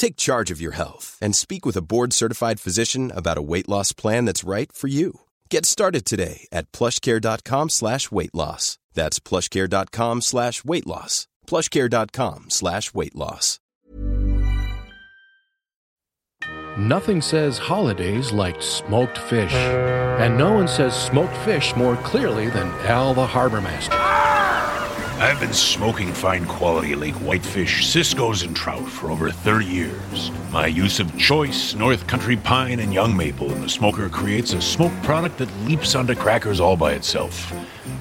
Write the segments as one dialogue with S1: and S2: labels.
S1: Take charge of your health and speak with a board-certified physician about a weight loss plan that's right for you. Get started today at plushcare.com slash weight loss. That's plushcare.com slash weight loss. plushcare.com slash weight loss.
S2: Nothing says holidays like smoked fish. And no one says smoked fish more clearly than Al the Harbor Master.
S3: I've been smoking fine quality lake whitefish, ciscoes, and trout for over 30 years. My use of choice, North Country pine, and young maple in the smoker creates a smoked product that leaps onto crackers all by itself.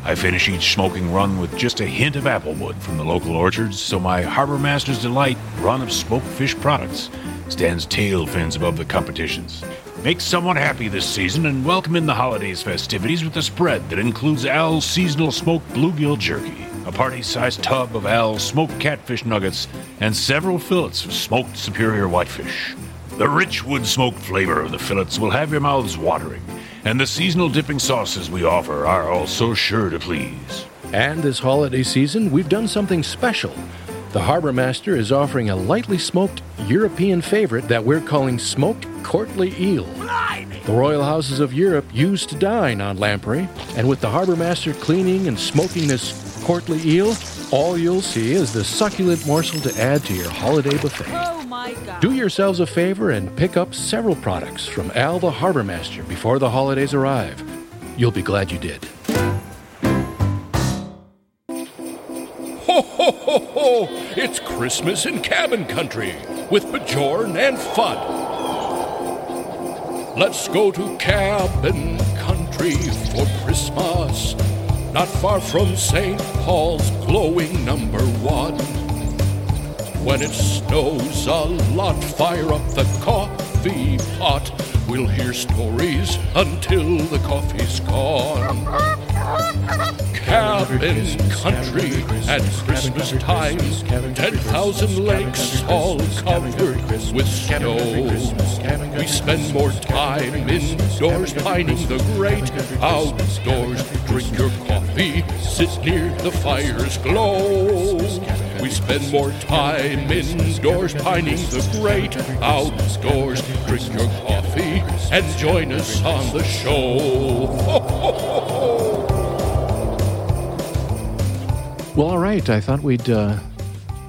S3: I finish each smoking run with just a hint of applewood from the local orchards, so my Harbor Master's Delight run of smoked fish products stands tail fins above the competitions. Make someone happy this season and welcome in the holidays festivities with a spread that includes Al's seasonal smoked bluegill jerky, a party-sized tub of Al's smoked catfish nuggets, and several fillets of smoked superior whitefish. The rich wood smoked flavor of the fillets will have your mouths watering, and the seasonal dipping sauces we offer are also sure to please.
S2: And this holiday season, we've done something special. The Harbor Master is offering a lightly smoked European favorite that we're calling smoked courtly eel. The royal houses of Europe used to dine on lamprey, and with the Harbor Master cleaning and smoking this courtly eel, all you'll see is the succulent morsel to add to your holiday buffet.
S4: Oh my god.
S2: Do yourselves a favor and pick up several products from Al the Harbor Master before the holidays arrive. You'll be glad you did. Ho, ho, ho, ho! It's Christmas in cabin country with Bjorn and Fudd. Let's go to cabin country for Christmas, not far from St. Paul's glowing number one. When it snows a lot, fire up the coffee pot. We'll hear stories until the coffee's gone. Cabin country at Christmas time. Ten thousand lakes all covered with snow. We spend more time indoors pining the great outdoors. Drink your coffee, sit near the fire's glow. We spend more time indoors pining the great outdoors. Drink your coffee and join us on the show. Well, all right. I thought we'd uh,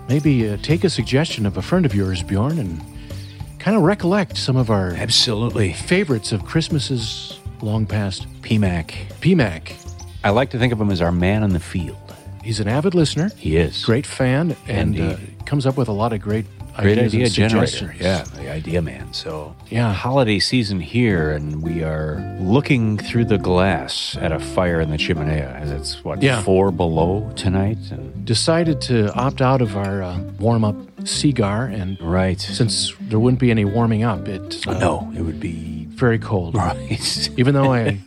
S2: maybe uh, take a suggestion of a friend of yours, Bjorn, and kind of recollect some of our
S5: Absolutely.
S2: favorites of Christmases long past.
S5: PMAC.
S2: PMAC.
S5: I like to think of him as our man in the field.
S2: He's an avid listener,
S5: He is.
S2: great fan, and uh,
S5: Indeed.
S2: comes up with a lot of great
S5: Great idea generator. Yeah, the idea man. So,
S2: Yeah.
S5: holiday season here, and we are looking through the glass at a fire in the chimenea. As it's what,
S2: Yeah.
S5: four below tonight? And,
S2: Decided to opt out of our uh, warm up cigar, and
S5: right.
S2: since there wouldn't be any warming up, it uh,
S5: no, it would be
S2: very cold.
S5: right.
S2: Even though I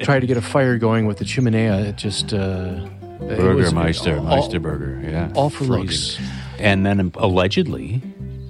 S2: tried to get a fire going with the chimenea, it just uh, it
S5: Burger
S2: was
S5: Meister,
S2: all-
S5: Meister Burger. Yeah,
S2: all for
S5: Frozen. And then allegedly,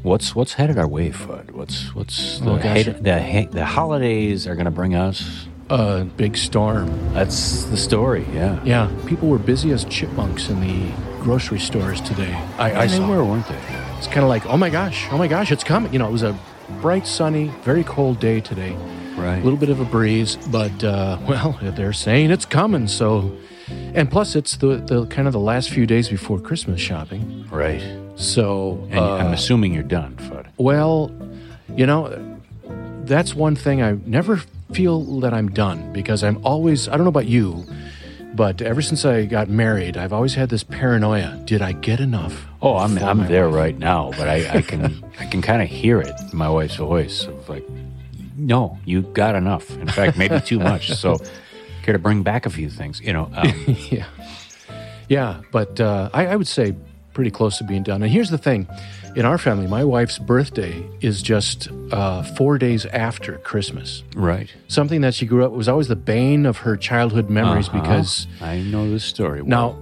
S5: what's what's headed our way, Fudd? What's what's the
S2: Oh,
S5: head, the he- the holidays are going to bring us?
S2: A big storm.
S5: That's the story. Yeah,
S2: Yeah, people were busy as chipmunks in the grocery stores today. I, I
S5: And they
S2: saw.
S5: were, weren't they?
S2: It's kind of like, oh my gosh, oh my gosh, it's coming. You know, it was a bright, sunny, very cold day today.
S5: Right.
S2: A little bit of a breeze, but uh, well, they're saying it's coming. So, and plus, it's the, the kind of the last few days before Christmas shopping.
S5: Right.
S2: So,
S5: And
S2: uh,
S5: I'm assuming you're done, Fudd.
S2: well, you know, that's one thing I never feel that I'm done because I'm always, I don't know about you, but ever since I got married, I've always had this paranoia. Did I get enough?
S3: Oh, I'm I'm there
S2: wife?
S3: right now, but I, I can I can kind of hear it in my wife's voice of like, no, you got enough. In fact, maybe too much. So, care to bring back a few things? You know, um,
S2: yeah. Yeah, but uh, I, I would say pretty close to being done. And here's the thing in our family, my wife's birthday is just uh, four days after Christmas.
S3: right?
S2: Something that she grew up was always the bane of her childhood memories
S3: Uh-huh.
S2: because
S3: I know this story. well.
S2: now,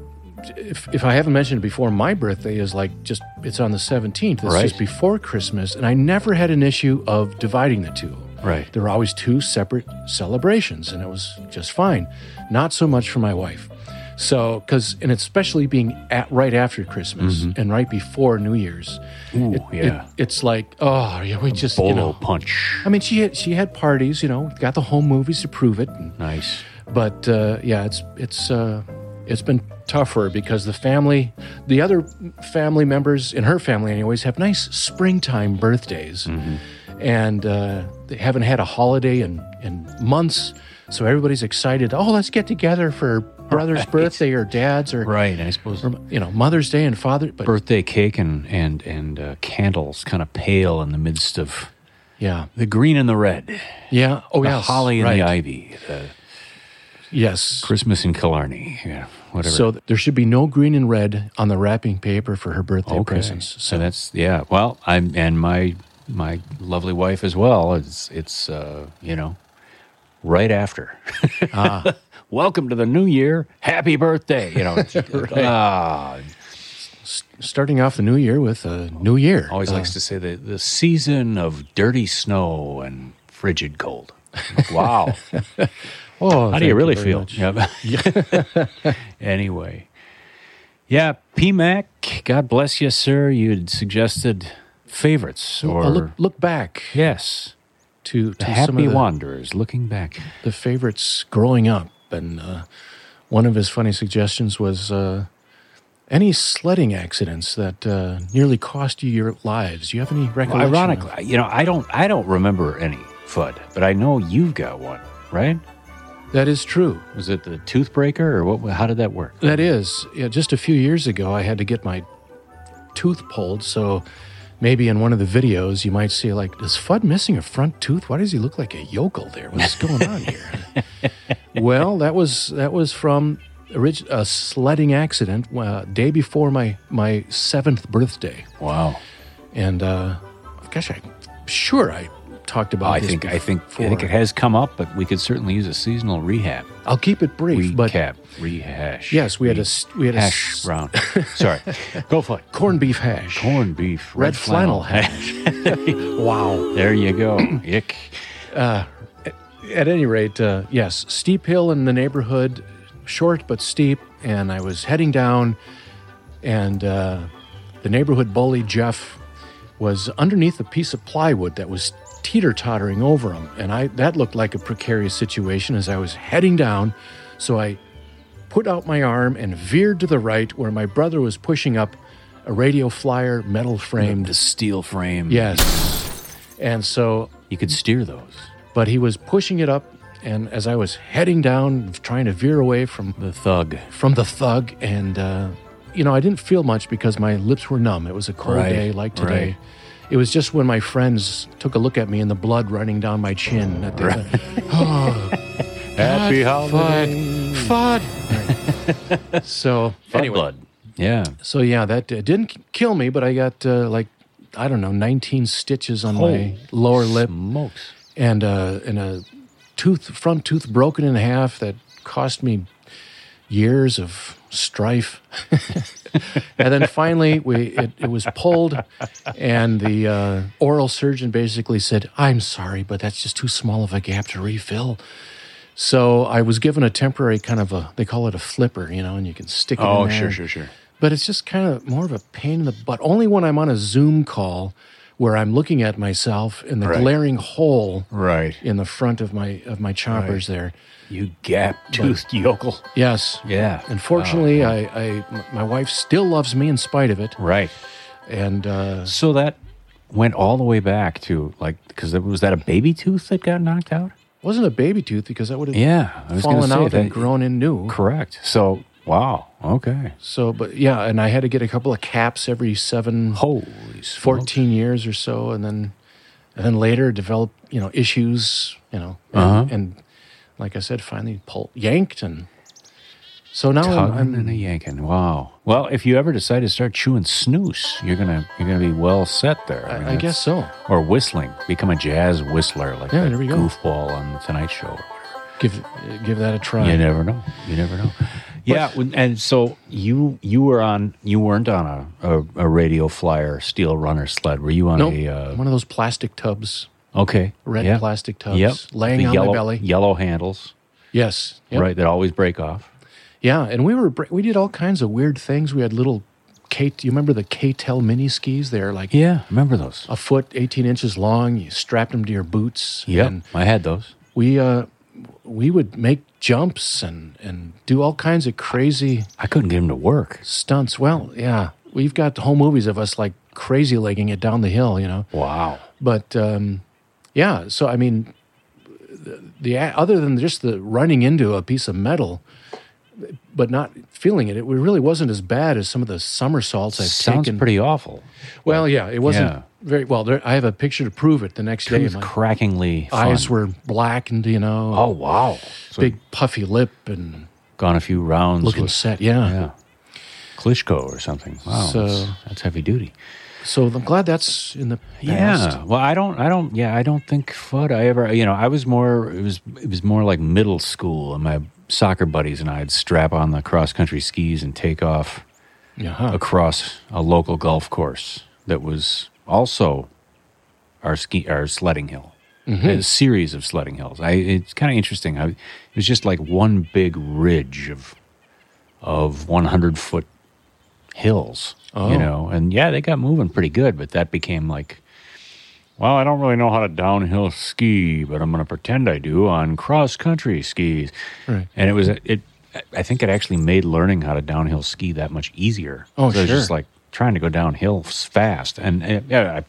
S2: if, if I haven't mentioned it before, my birthday is like just, it's on the 17th. It's
S3: Right.
S2: just before Christmas. And I never had an issue of dividing the two.
S3: Right.
S2: There were always two separate celebrations, and it was just fine. Not so much for my wife. So, because, and especially being at right after Christmas and right before New Year's.
S3: Mm-hmm. Ooh,
S2: it-
S3: yeah.
S2: it- it's like, oh, yeah, we just,
S3: bolo
S2: you know.
S3: punch.
S2: I mean, she had, she had parties, you know, got the home movies to prove it. And,
S3: Nice.
S2: but uh, yeah, it's it's uh, it's been tougher because the family, the other family members in her family, anyways, have nice springtime birthdays, and uh, they haven't had a holiday in in months. So everybody's excited. Oh, let's get together for brother's birthday or dad's or,
S3: Right. I suppose
S2: or you know Mother's Day and Father. But
S3: birthday cake and and and uh, candles kind of pale in the midst of
S2: yeah,
S3: the green and the red,
S2: yeah. Oh
S3: the
S2: yeah,
S3: holly and
S2: right.
S3: the ivy, the
S2: Yes.
S3: Christmas in Killarney. Yeah, whatever.
S2: So there should be no green and red on the wrapping paper for her birthday presents.
S3: So that's yeah. Well, I'm and my my lovely wife as well. It's it's uh, you know right after.
S2: Ah.
S3: Welcome to the new year. Happy birthday. You know. ah,
S2: starting off the new year with a new year.
S3: always
S2: Uh,
S3: likes to say the the season of dirty snow and frigid cold. Wow.
S2: oh,
S3: How do you really feel? Yeah. anyway. Yeah, PMAC, God bless you, sir. You'd suggested favorites or
S2: look, look back
S3: yes,
S2: to, to some
S3: happy
S2: of the,
S3: wanderers looking back.
S2: the favorites growing up, and uh, one of his funny suggestions was uh, any sledding accidents that uh, nearly cost you your lives. Do you have any recollection? of-
S3: Ironically, you know, I don't I don't remember any Fudd, but I know you've got one, right?
S2: that is true.
S3: Was it the toothbreaker or what how did that work?
S2: That is, yeah, just a few years ago, I had to get my tooth pulled. So maybe in one of the videos, you might see, like, is Fudd missing a front tooth? Why does he look like a yokel there? What's going on here? well, that was that was from a sledding accident uh, day before my my seventh birthday,
S3: Wow.
S2: and uh, gosh, I'm sure I talked about.
S3: I
S2: this
S3: think I think I think it has come up, but we could certainly use a seasonal rehab.
S2: I'll keep it brief, but
S3: Recap, rehash.
S2: yes, we had a we had a
S3: hash brown. Sorry, go for it.
S2: corned beef hash,
S3: Corned beef,
S2: red, flannel hash. wow.
S3: there you go. Ick.
S2: At any rate, uh, yes, steep hill in the neighborhood, short but steep, and I was heading down, and uh, the neighborhood bully Jeff was underneath a piece of plywood that was teeter tottering over them, and I that looked like a precarious situation as I was heading down. So I put out my arm and veered to the right, where my brother was pushing up a radio flyer, metal framed.
S3: The steel frame.
S2: Yes, and so
S3: you could steer those.
S2: but he was pushing it up and as i was heading down trying to veer away from
S3: The thug.
S2: from the thug and uh, you know i didn't feel much because my lips were numb it was a cold
S3: Right,
S2: day like today
S3: right.
S2: It was just when my friends took a look at me and the blood running down my chin that they went, oh,
S3: Happy
S2: Fudd, Fudd. so
S3: Fun
S2: anyway,
S3: blood. Yeah.
S2: so yeah that uh, didn't kill me but i got uh, like i don't know 19 stitches on my
S3: Holy
S2: lower lip
S3: Smokes.
S2: and uh, and a tooth front tooth broken in half that cost me years of strife. and then finally, we it, it was pulled, and the uh, oral surgeon basically said, "I'm sorry, but that's just too small of a gap to refill." So I was given a temporary kind of a they call it a flipper, you know, and you can stick it.
S3: Oh,
S2: in there.
S3: sure, sure, sure.
S2: But it's just kind of more of a pain in the butt. Only when I'm on a Zoom call where I'm looking at myself in the
S3: Right.
S2: glaring hole
S3: Right.
S2: in the front of my of my choppers there.
S3: You gap toothed yokel.
S2: Yes.
S3: Yeah.
S2: Unfortunately, I my wife still loves me in spite of it,
S3: Right.
S2: and uh,
S3: So that went all the way back to like because was that a baby tooth that got knocked out?
S2: wasn't a baby tooth because that would have
S3: Yeah, I
S2: fallen out
S3: that-
S2: and grown in new.
S3: Correct. So, wow. Okay.
S2: So, but yeah, and I had to get a couple of caps every seven,
S3: Holy smokes.
S2: 14 years or so, and then and then later develop you know issues, you know, and,
S3: Uh-huh.
S2: and like I said, finally pulled, yanked, and so now I'm,
S3: Tugging
S2: I'm
S3: and a yanking. Wow. Well, if you ever decide to start chewing snoose, you're gonna you're gonna be well set there. mean,
S2: I, I guess so.
S3: Or whistling, become a jazz whistler like
S2: Yeah,
S3: that
S2: there we go.
S3: goofball on the Tonight Show.
S2: Give give that a try.
S3: You never know. You never know. Yeah, when- and so you you were on you weren't on a, a, a radio flyer steel runner sled. Were you on
S2: Nope.
S3: a uh,
S2: One of those plastic tubs,
S3: okay
S2: red
S3: yeah.
S2: plastic tubs,
S3: Yep,
S2: laying
S3: the
S2: on
S3: yellow,
S2: my belly.
S3: yellow handles,
S2: Yes. Yep.
S3: right? That always break off.
S2: Yeah, and we were we did all kinds of weird things. We had little K. You remember the K-Tel mini skis? They're like
S3: Yeah, remember those?
S2: a foot, eighteen inches long. You strapped them to your boots. Yeah,
S3: I had those.
S2: we uh, we would make jumps and and do all kinds of crazy
S3: I couldn't get them to work.
S2: stunts. Well, yeah, we've got whole movies of us like crazy legging it down the hill. You know.
S3: Wow.
S2: But um, yeah, so I mean, the, the other than just the running into a piece of metal, but not feeling it, it really wasn't as bad as some of the somersaults I've
S3: Sounds
S2: taken.
S3: pretty awful.
S2: well, yeah, it wasn't
S3: Yeah.
S2: very well. There, I have a picture to prove it. The next day, my
S3: crackingly fun.
S2: eyes were blackened. You know,
S3: Oh wow. So
S2: big puffy lip and
S3: gone a few rounds.
S2: looking
S3: with,
S2: set. Yeah.
S3: yeah. Klitschko or something. Wow.
S2: So-
S3: that's, that's heavy duty.
S2: So I'm glad that's in the past.
S3: Yeah. Well, I don't. I don't. Yeah, I don't think Fudd. I ever. You know, I was more. It was. It was more like middle school, and my soccer buddies and I'd strap on the cross country skis and take off
S2: Yeah.
S3: across a local golf course that was also our ski our sledding hill. Mm-hmm. A series of sledding hills. I. It's kind of interesting. I, it was just like one big ridge of of 100 foot hills.
S2: Oh.
S3: You know, and yeah, they got moving pretty good, but that became like. Well, I don't really know how to downhill ski, but I'm going to pretend I do on cross country skis.
S2: Right.
S3: And it was it. I think it actually made learning how to downhill ski that much easier.
S2: Oh,
S3: So It was just like trying to go downhill fast, and uh, yeah,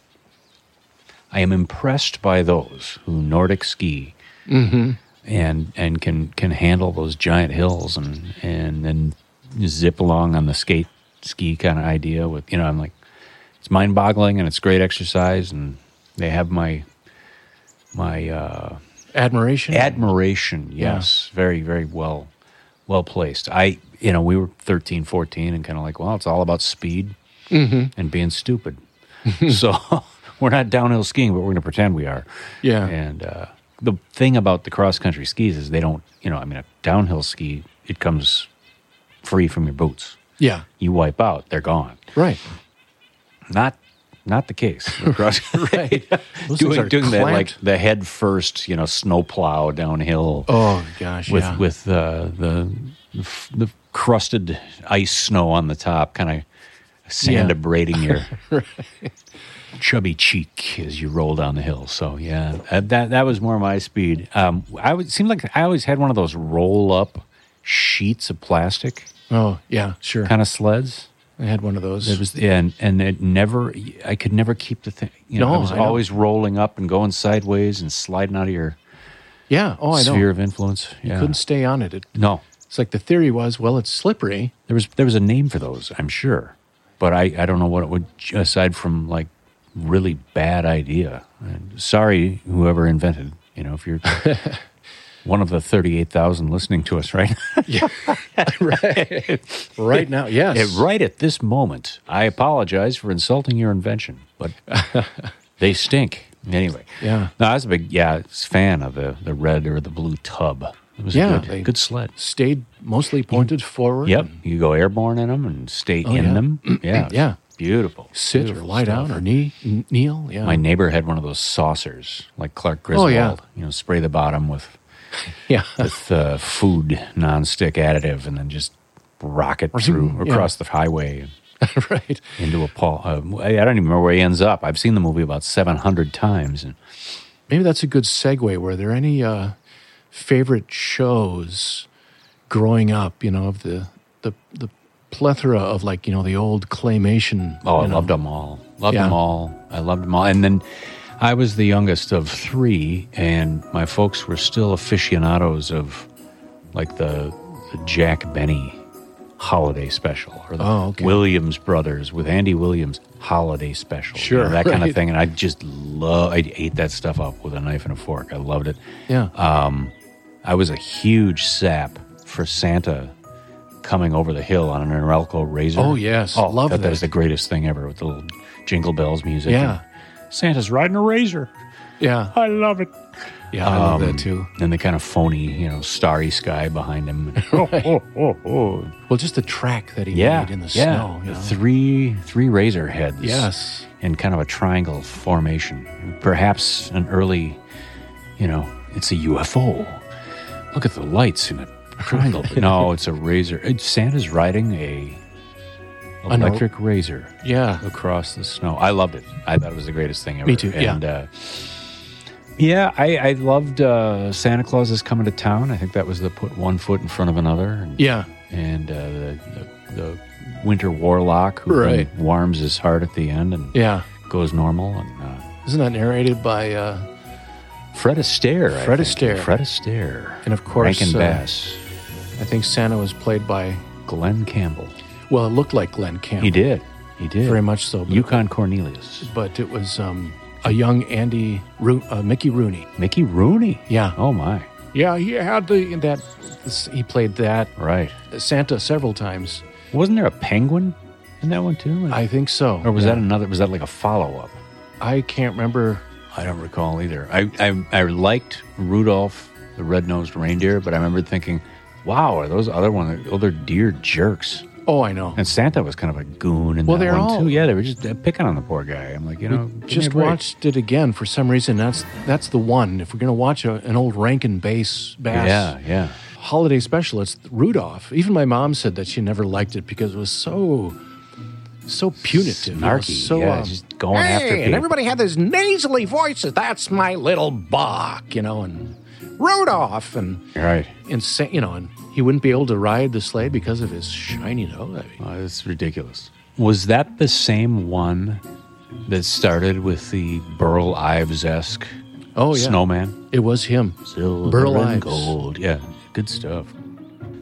S3: I, I am impressed by those who Nordic ski
S2: Mm-hmm.
S3: and and can can handle those giant hills and and then zip along on the skate ski kind of idea with you know I'm like it's mind boggling and it's great exercise and they have my my uh,
S2: Admiration.
S3: admiration yes. Very very well well placed. I you know we were 13 14 and kind of like well it's all about speed and being stupid. So we're not downhill skiing but we're going to pretend we are.
S2: Yeah.
S3: and uh, the thing about the cross country skis is they don't you know i mean a downhill ski it comes free from your boots
S2: yeah.
S3: you wipe out they're gone
S2: Right.
S3: not not the case with cross
S2: Right. Those
S3: doing, doing that like the head first you know snowplow downhill
S2: Oh gosh.
S3: with
S2: yeah.
S3: with uh, the the crusted ice snow on the top, kind of sand
S2: Yeah.
S3: abrading your chubby cheek as you roll down the hill. So yeah, uh, that that was more my speed. Um, I would seem like I always had one of those roll up sheets of plastic
S2: Oh yeah. Sure.
S3: kind of sleds.
S2: I had one of those.
S3: It was and and it never I could never keep the thing. You know,
S2: No,
S3: I was
S2: I
S3: always rolling up and going sideways and sliding out of your
S2: yeah. Oh, I know.
S3: sphere of influence. Yeah.
S2: Couldn't stay on it. it.
S3: no,
S2: It's like the theory was, well, it's slippery.
S3: There was there was a name for those, I'm sure, but I, I don't know what it would aside from like really bad idea. Sorry, whoever invented. You know, if you're one of the thirty eight thousand listening to us right
S2: right. right now, yes.
S3: Yeah, right at this moment, I apologize for insulting your invention, but they stink anyway.
S2: Yeah.
S3: no, I was a big yeah fan of the the red or the blue tub. It was
S2: Yeah,
S3: a good, good sled.
S2: Stayed mostly pointed forward.
S3: Yep, you go airborne in them and stay oh, in
S2: Oh, yeah.
S3: them. Yeah,
S2: Yeah.
S3: beautiful.
S2: Sit or lie
S3: stuff.
S2: down or knee, kneel. Yeah.
S3: My neighbor had one of those saucers, like Clark Griswold.
S2: Oh, yeah.
S3: You know, spray the bottom with
S2: yeah.
S3: with uh, food nonstick additive, and then just rocket through
S2: Yeah.
S3: across the highway
S2: right.
S3: into a paw. Uh, I I don't even remember where he ends up. I've seen the movie about seven hundred times, and
S2: Maybe that's a good segue. Were there any uh, favorite shows growing up? You know, of the the the plethora of like you know the old claymation.
S3: oh, I
S2: know.
S3: loved them all. Loved
S2: Yeah.
S3: them all. I loved them all. And then I was the youngest of three, and my folks were still aficionados of like the, the Jack Benny holiday special or the
S2: Oh, okay.
S3: Williams Brothers with Andy Williams holiday special. you
S2: Sure,
S3: know, that kind of thing. And I just love, I ate that stuff up with a knife and a fork. I loved it.
S2: Yeah.
S3: Um, I was a huge sap for Santa coming over the hill on an Norelco razor.
S2: Oh, yes.
S3: oh,
S2: Love
S3: that, that
S2: that.
S3: was the greatest thing ever with the little jingle bells music.
S2: Yeah.
S3: and Santa's riding a razor.
S2: yeah.
S3: I love it.
S2: Yeah, I love
S3: Um,
S2: that too.
S3: And the kind of phony, you know, starry sky behind him. oh, oh, oh, oh.
S2: Well, just the track that he
S3: Yeah,
S2: made in the
S3: yeah.
S2: snow. you know?
S3: three three razor heads.
S2: Yes.
S3: in kind of a triangle formation. Perhaps an early, you know, it's a UFO. Look at the lights in a triangle. no, it's a razor. Santa's riding a
S2: I know.
S3: Electric razor
S2: Yeah.
S3: across the snow. I loved it. I thought it was the greatest thing ever.
S2: Me too, yeah.
S3: And, uh, yeah, I, I loved uh, Santa Claus is coming to town. I think that was the put one foot in front of another. And,
S2: Yeah.
S3: and uh, the, the, the winter warlock who
S2: Right.
S3: warms his heart at the end and
S2: Yeah.
S3: goes normal. And uh,
S2: Isn't that narrated by, uh,
S3: Fred Astaire.
S2: Fred. Astaire.
S3: Fred Astaire.
S2: and of course,
S3: Rankin
S2: uh,
S3: Bass.
S2: I think Santa was played by,
S3: Glen Campbell.
S2: Well, it looked like Glen Campbell.
S3: He did. He did.
S2: Very much so.
S3: Yukon Cornelius.
S2: but it was um, a young Andy, Ro- uh, Mickey Rooney.
S3: Mickey Rooney.
S2: Yeah.
S3: Oh my.
S2: Yeah, he had the, that, he played that
S3: Right.
S2: Santa several times.
S3: Wasn't there a penguin in that one too?
S2: I think so.
S3: or was
S2: Yeah.
S3: that another? Was that like a follow up?
S2: I can't remember.
S3: I don't recall either. I, I I liked Rudolph the red-nosed reindeer, but I remember thinking, "Wow, are those other one? Oh, they're deer jerks."
S2: Oh, I know.
S3: And Santa was kind of a goon in
S2: Well,
S3: that
S2: they're
S3: one
S2: all-
S3: too. Yeah, they were just uh, picking on the poor guy. I'm like, you know, give me a
S2: Just
S3: break.
S2: watched it again for some reason. That's that's the one. If we're gonna watch a, an old Rankin Bass bass
S3: Yeah, yeah.
S2: holiday special, it's Rudolph. Even my mom said that she never liked it because it was so so punitive, you know, so
S3: yeah,
S2: um,
S3: just going
S2: hey,
S3: after people.
S2: and everybody had these nasally voices. That's my little Bach, you know, and Rudolph, and
S3: Right.
S2: insane, you know, and he wouldn't be able to ride the sleigh because of his shiny nose. I mean,
S3: Oh, that's ridiculous. Was that the same one that started with the Burl Ives esque
S2: Oh yeah,
S3: snowman?
S2: it was him.
S3: Silver
S2: Burl
S3: and
S2: Ives.
S3: gold. Yeah, good stuff.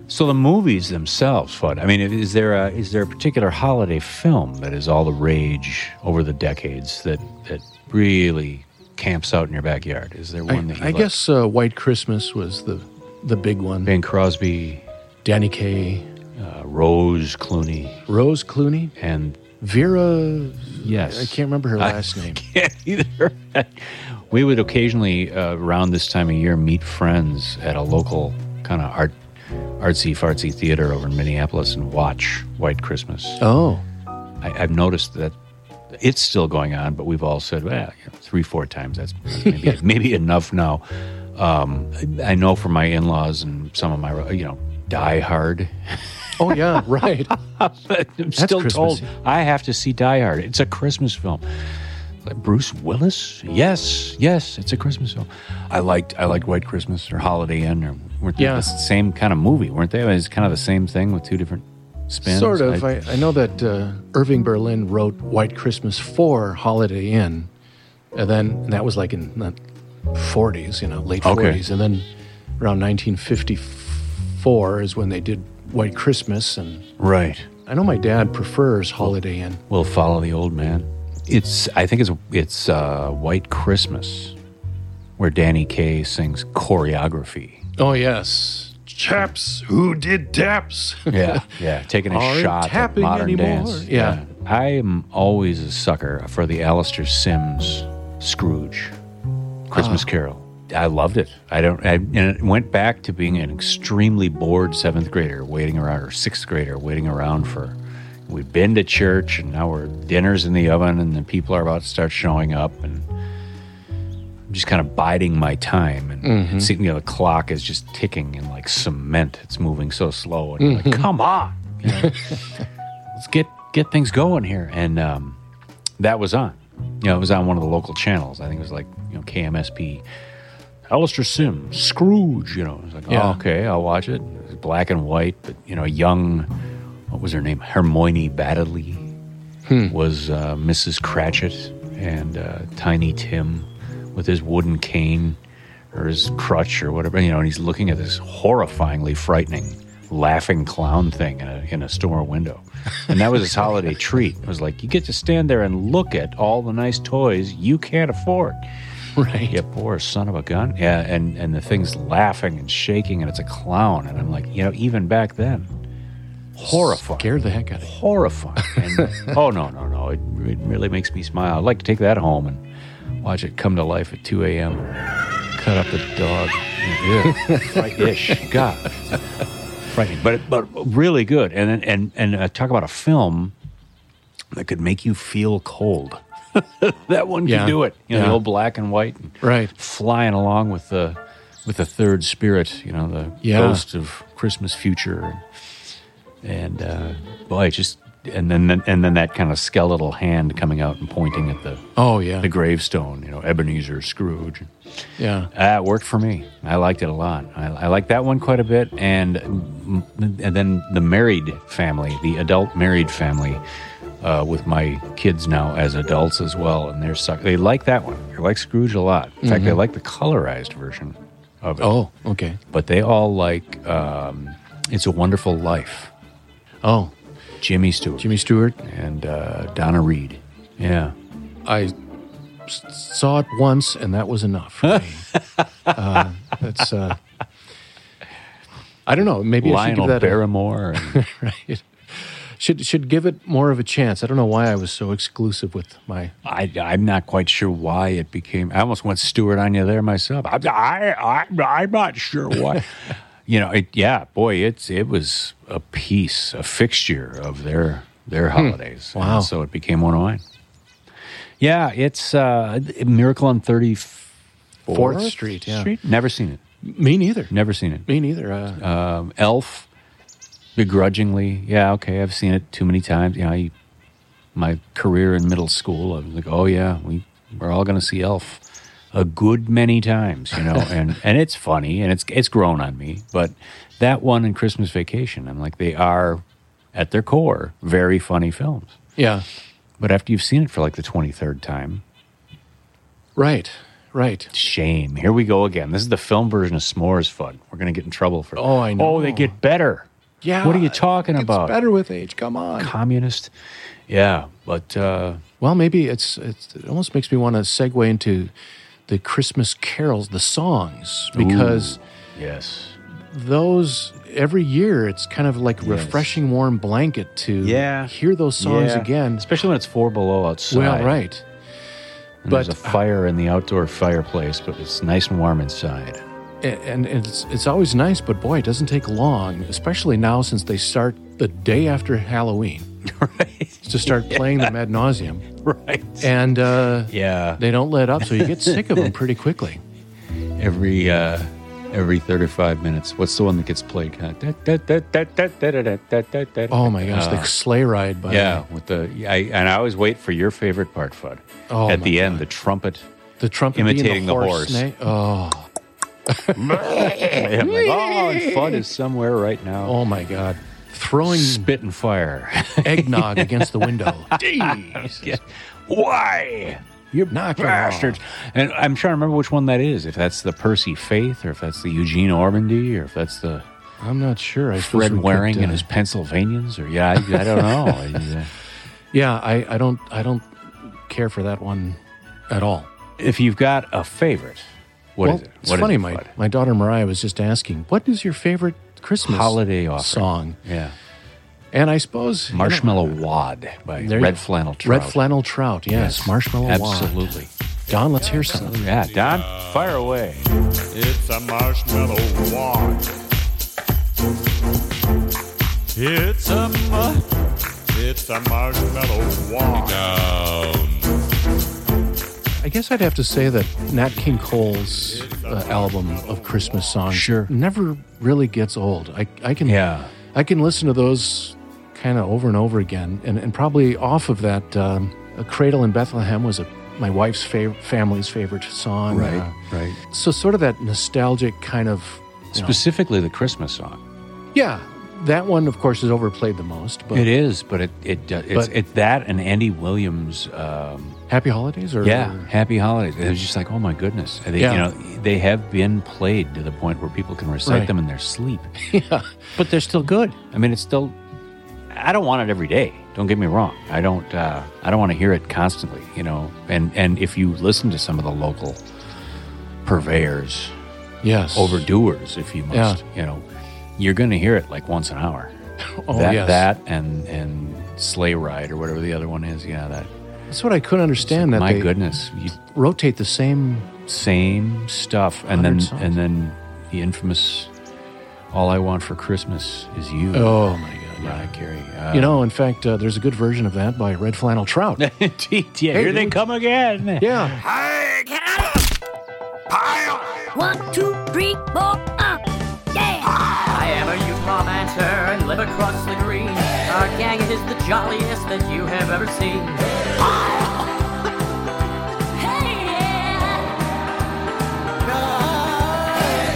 S3: So the movies themselves, Fudd. I mean, is there a is there a particular holiday film that is all the rage over the decades that that really camps out in your backyard? Is there
S2: I,
S3: one that you
S2: I
S3: like?
S2: guess uh, White Christmas was the the big one.
S3: Bing Crosby,
S2: Danny Kaye,
S3: uh, Rose Clooney,
S2: Rose Clooney,
S3: and
S2: Vera.
S3: yes,
S2: I can't remember her
S3: I
S2: last name.
S3: can't either. we would occasionally, uh, around this time of year, meet friends at a local kind of art, artsy fartsy theater over in Minneapolis and watch White Christmas.
S2: Oh,
S3: I, I've noticed that it's still going on, but we've all said, well, you know, three, four times. That's maybe, maybe enough now. Um, I know from my in-laws and some of my, you know, Die Hard.
S2: oh yeah, right.
S3: I'm still told I have to see Die Hard. It's a Christmas film. Bruce Willis? Yes, yes, it's a Christmas film. I liked I liked White Christmas or Holiday Inn or weren't they
S2: Yeah.
S3: the same kind of movie, weren't they? It's kind of the same thing with two different spins.
S2: Sort of.
S3: I-
S2: I, I know that uh, Irving Berlin wrote White Christmas for Holiday Inn, and then and that was like in the 40s, you know, late
S3: Okay.
S2: 40s, and then around 1954 is when they did White Christmas, and
S3: right.
S2: I know my dad prefers Holiday Inn.
S3: We'll follow the old man. It's I think it's it's uh, White Christmas, where Danny Kaye sings choreography.
S2: Oh yes, chaps who did taps.
S3: Yeah, yeah, taking a
S2: Aren't
S3: shot at modern
S2: anymore.
S3: dance.
S2: Yeah.
S3: I am always a sucker for the Alastair Sims Scrooge Christmas Carol. I loved it. I don't, I, and it went back to being an extremely bored seventh grader waiting around, or sixth grader waiting around for. We've been to church, and now we're dinner's in the oven, and then people are about to start showing up, and I'm just kind of biding my time, and, and seeing, you know, the clock is just ticking in like cement. It's moving so slow, and you're like, come on, you know, let's get get things going here. And um, that was on. You know, it was on one of the local channels. I think it was like you know KMSP. Alastair Sims, Scrooge. You know, I was like,
S2: Yeah.
S3: oh, okay, I'll watch it. It's black and white, but you know, young. What was her name? Hermione Baddeley was uh, Mrs. Cratchit, and uh, Tiny Tim with his wooden cane or his crutch or whatever, you know, and he's looking at this horrifyingly frightening, laughing clown thing in a, in a store window. And that was his holiday treat. It was like, you get to stand there and look at all the nice toys you can't afford.
S2: Right.
S3: You poor son of a gun. Yeah, and, and the thing's laughing and shaking, and it's a clown. And I'm like, you know, even back then, horrifying.
S2: Scared the heck out of you.
S3: Horrifying. And, oh, no, no, no. It, it really makes me smile. I'd like to take that home and watch it come to life at 2 a.m. Cut up the dog. Yeah, fright-ish. God. Frightening. But, but really good. And, and, and uh, talk about a film that could make you feel cold. that one
S2: Yeah.
S3: can do it. You know, the old black and white. And
S2: Right.
S3: Flying along with the with the third spirit, you know, the
S2: Yeah.
S3: ghost of Christmas future. And uh, boy, just and then and then that kind of skeletal hand coming out and pointing at the
S2: Oh yeah.
S3: the gravestone, you know, Ebenezer Scrooge.
S2: Yeah.
S3: Uh, it worked for me. I liked it a lot. I, I liked that one quite a bit, and and then the married family, the adult married family, uh, with my kids now as adults as well, and they're suck. They like that one. They like Scrooge a lot. In fact, they like the colorized version of it.
S2: Oh, okay.
S3: but they all like um, "It's a Wonderful Life."
S2: Oh,
S3: Jimmy Stewart
S2: Jimmy Stewart.
S3: and uh, Donna Reed. Yeah,
S2: I saw it once, and that was enough. For me. uh, that's. Uh, I don't know. Maybe I should
S3: Lionel
S2: give that a,
S3: Barrymore. And,
S2: right. Should should give it more of a chance. I don't know why I was so exclusive with my.
S3: I, I'm not quite sure why it became. I almost went Stewart on you there myself. I, I, I I'm not sure why. you know, it, yeah, boy, it's it was a piece, a fixture of their their holidays.
S2: Hmm. Wow.
S3: And so it became one of mine. Yeah, it's uh, Miracle on Thirty
S2: Fourth Street, yeah.
S3: Street. Never seen it.
S2: Me neither.
S3: Never seen it.
S2: Me neither. Uh,
S3: Um, Elf, begrudgingly. Yeah, okay, I've seen it too many times. You know, I, my career in middle school, I was like, oh yeah, we we're all going to see Elf a good many times, you know, and and it's funny and it's it's grown on me. But that one and Christmas Vacation, I'm like, they are at their core very funny films.
S2: yeah.
S3: But after you've seen it for like the twenty third time,
S2: Right. Right.
S3: shame. Here we go again. This is the film version of S'mores Fun. We're going to get in trouble for.
S2: Oh, I know.
S3: Oh, they get better.
S2: Yeah.
S3: What are you talking
S2: It's
S3: about?
S2: better with age. Come on.
S3: communist. Yeah, but uh,
S2: Well, maybe it's, it's it almost makes me want to segue into the Christmas carols, the songs, because
S3: yes,
S2: those every year it's kind of like a refreshing warm blanket to
S3: Yeah.
S2: hear those songs
S3: Yeah.
S2: again.
S3: especially when it's four below outside.
S2: Well, right.
S3: And there's a fire in the outdoor fireplace, but it's nice and warm inside.
S2: And, and it's it's always nice, but boy, it doesn't take long, especially now since they start the day after Halloween
S3: right,
S2: to start playing them ad nauseum,
S3: right.
S2: and uh,
S3: Yeah,
S2: they don't let up, so you get sick of them pretty quickly.
S3: every uh, every thirty-five minutes. What's the one that gets played? Uh,
S2: Oh my gosh,
S3: Uh,
S2: the sleigh ride by
S3: yeah, with the I, and I always wait for your favorite part, Fudd.
S2: Oh,
S3: At the end, the trumpet.
S2: the trumpet
S3: imitating the horse.
S2: neigh. Oh,
S3: I'm like, oh, and Fudd is somewhere right now.
S2: oh my God, throwing
S3: Spit and fire.
S2: eggnog against the window. Jeez.
S3: Yeah. Why? You
S2: Knock it
S3: bastards. And I'm trying to remember which one that is. If that's the Percy Faith, or if that's the Eugene Ormandy, or if that's the
S2: I'm not sure. I suppose
S3: Fred
S2: we could,
S3: Waring
S2: uh,
S3: and his Pennsylvanians, or yeah, I, I don't know. Uh,
S2: Yeah, I, I don't I don't care for that one at all.
S3: if you've got a favorite, what is
S2: well,
S3: it?
S2: It's
S3: What is
S2: funny.
S3: it,
S2: my my daughter Mariah was just asking, "What is your favorite Christmas
S3: holiday offering.
S2: song?"
S3: Yeah,
S2: And I suppose you know,
S3: Marshmallow Wad by
S2: there
S3: Red Flannel Trout.
S2: Red flannel trout. Yes, marshmallow. Wad.
S3: Absolutely.
S2: Don, let's hear something.
S3: Yeah, Don, fire away.
S6: It's a marshmallow wad. It's a it's a marshmallow wad.
S7: Down.
S2: I guess I'd have to say that Nat King Cole's uh, album of Christmas songs
S3: Sure.
S2: never really gets old. I I can
S3: Yeah.
S2: I can listen to those kind of over and over again, and, and probably off of that, um, "A Cradle in Bethlehem" was a, my wife's fav- family's favorite song. Uh,
S3: right.
S2: so sort of that nostalgic kind of you know-
S3: Specifically the Christmas song.
S2: yeah. That one, of course, is overplayed the most. But
S3: It is, but it it uh, it's
S2: But-
S3: it's that and Andy Williams' um,
S2: Happy holidays, or
S3: Yeah, happy holidays. It was just like, oh my goodness. They,
S2: Yeah.
S3: You know, they have been played to the point where people can recite
S2: Right.
S3: them in their sleep.
S2: yeah,
S3: But they're still good. I mean, it's still. I don't want it every day. Don't get me wrong. I don't. Uh, I don't want to hear it constantly. You know, and and if you listen to some of the local purveyors,
S2: yes,
S3: overdoers, if you
S2: Yeah.
S3: must, you know, you're going to hear it like once an hour.
S2: Oh,
S3: that
S2: yes.
S3: that and and sleigh ride or whatever the other one is. Yeah, that.
S2: That's what I couldn't understand. That
S3: my
S2: they
S3: goodness, you
S2: rotate the same.
S3: same stuff and then
S2: songs.
S3: and then the infamous all i want for christmas is you
S2: Oh my god!
S3: mariah carey uh,
S2: You know, in fact, uh, there's a good version of that by Red Flannel Trout.
S3: indeed yeah here they come again
S2: yeah,
S8: One, two, three, four, uh, yeah!
S9: I am a Utah mancer and live across the green. Our gang is the jolliest that you have ever seen.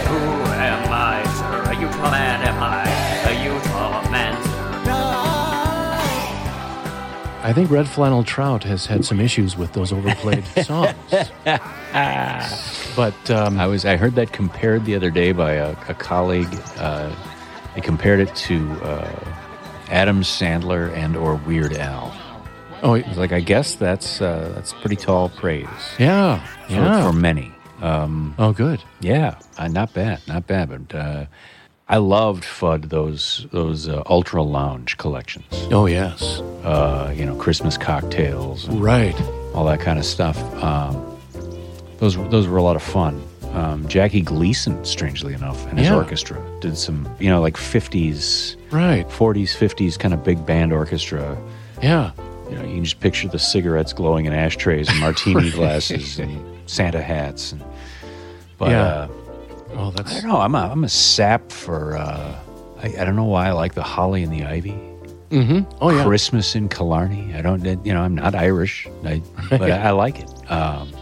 S9: Who am I, sir? A Utah man am I? A Utah mancer.
S2: I think Red Flannel Trout has had some issues with those overplayed songs. but um,
S3: i was i heard that compared the other day by a, a colleague uh, they compared it to uh, adam sandler and or weird al
S2: oh
S3: I was like i guess that's uh, that's pretty tall praise
S2: yeah,
S3: for,
S2: yeah.
S3: for many um,
S2: oh, good.
S3: Yeah, uh, not bad, not bad. But uh, I loved Fudd those those uh, ultra lounge collections.
S2: Oh yes,
S3: Uh, you know, Christmas cocktails, and
S2: right.
S3: all that kind of stuff. Um, those those were a lot of fun. Um, Jackie Gleason, strangely enough, and his
S2: Yeah.
S3: orchestra did some, you know, like fifties,
S2: Right.
S3: forties, fifties kind of big band orchestra.
S2: Yeah.
S3: You know, you can just picture the cigarettes glowing in ashtrays and martini glasses and Santa hats. And, but
S2: Yeah.
S3: uh,
S2: Oh,
S3: I
S2: that's
S3: don't know. I'm a, I'm a sap for. Uh, I, I don't know why I like the holly and the ivy.
S2: mm-hmm. Oh yeah.
S3: Christmas in Killarney. I don't. You know, I'm not Irish, I, but I, I like it. Um,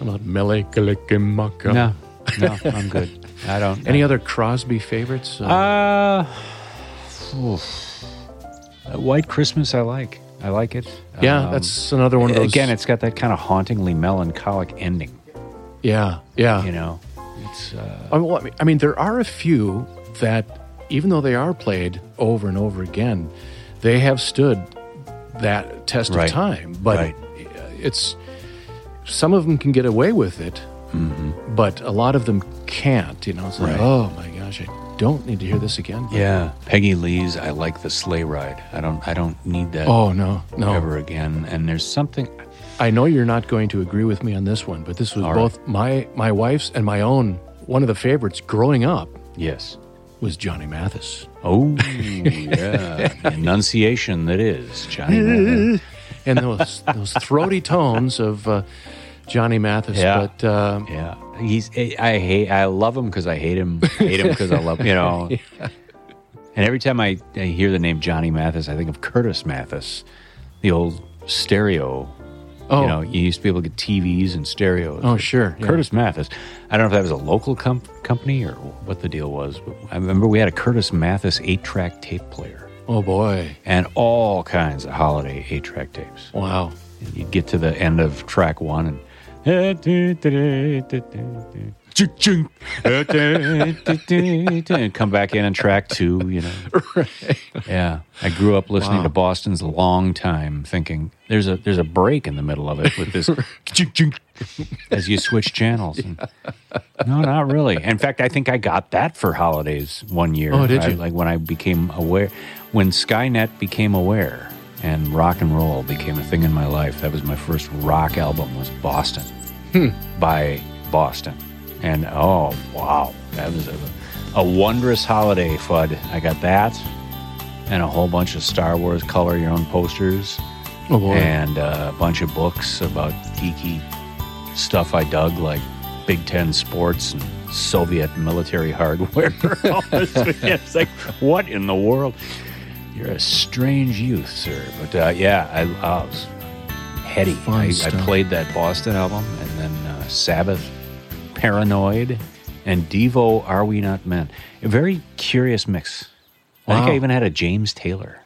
S2: I'm not Mele Kalikimaka.
S3: no, no, I'm good. I don't.
S2: Any other Crosby favorites? Uh,
S3: Uh, oof. White Christmas. I like. I like it.
S2: yeah,
S3: Um,
S2: that's another one of those.
S3: Again, it's got that kind of hauntingly melancholic ending.
S2: yeah, yeah.
S3: You know, it's. Uh,
S2: I mean, well, I mean, there are a few that, even though they are played over and over again, they have stood that test
S3: Right.
S2: of time. But
S3: Right.
S2: it's some of them can get away with it, but a lot of them can't. You know, it's like,
S3: Mm-hmm. Right.
S2: oh my gosh, I don't need to hear this again. But-
S3: yeah, Peggy Lee's. I like the sleigh ride. I don't. I don't need that.
S2: Oh no, no.
S3: ever again. And there's something.
S2: I know you're not going to agree with me on this one, but this was
S3: All right.
S2: both my my wife's and my own. One of the favorites growing up
S3: Yes.
S2: was Johnny Mathis.
S3: Oh yeah, enunciation that is Johnny. Mathis.
S2: and those those throaty tones of uh, Johnny Mathis.
S3: Yeah.
S2: But uh,
S3: Yeah, he's. I hate. I love him because I hate him. Hate him because I love. Him, you know. And every time I, I hear the name Johnny Mathis, I think of Curtis Mathes, the old stereo.
S2: oh,
S3: You know, you used to be able to get TVs and stereos.
S2: oh sure, yeah.
S3: Curtis Mathes. I don't know if that was a local com- company or what the deal was, but I remember we had a Curtis Mathes eight-track tape player
S2: Oh boy,
S3: and all kinds of holiday eight-track tapes.
S2: wow.
S3: And you'd get to the end of track one and and come back in on track two, you know. Right. Yeah. I grew up listening
S2: Wow.
S3: to Boston's a long time thinking there's a there's a break in the middle of it with this as you switch channels. And- no, not really. In fact, I think I got that for holidays one year.
S2: Oh, did
S3: I-
S2: you?
S3: like when I became aware when Skynet became aware and rock and roll became a thing in my life. That was my first rock album was Boston
S2: Hmm.
S3: by Boston. And oh wow, that was a, a wondrous holiday, Fudd. I got that and a whole bunch of Star Wars color your own posters
S2: Oh
S3: and uh, a bunch of books about geeky stuff I dug, like Big Ten sports and Soviet military hardware. It's like, what in the world? You're a strange youth, sir. But uh, yeah, I, I was heady. I, I played that Boston album, and then uh, Sabbath, Paranoid, and Devo. Are we not men? A very curious mix. I think I even had a James Taylor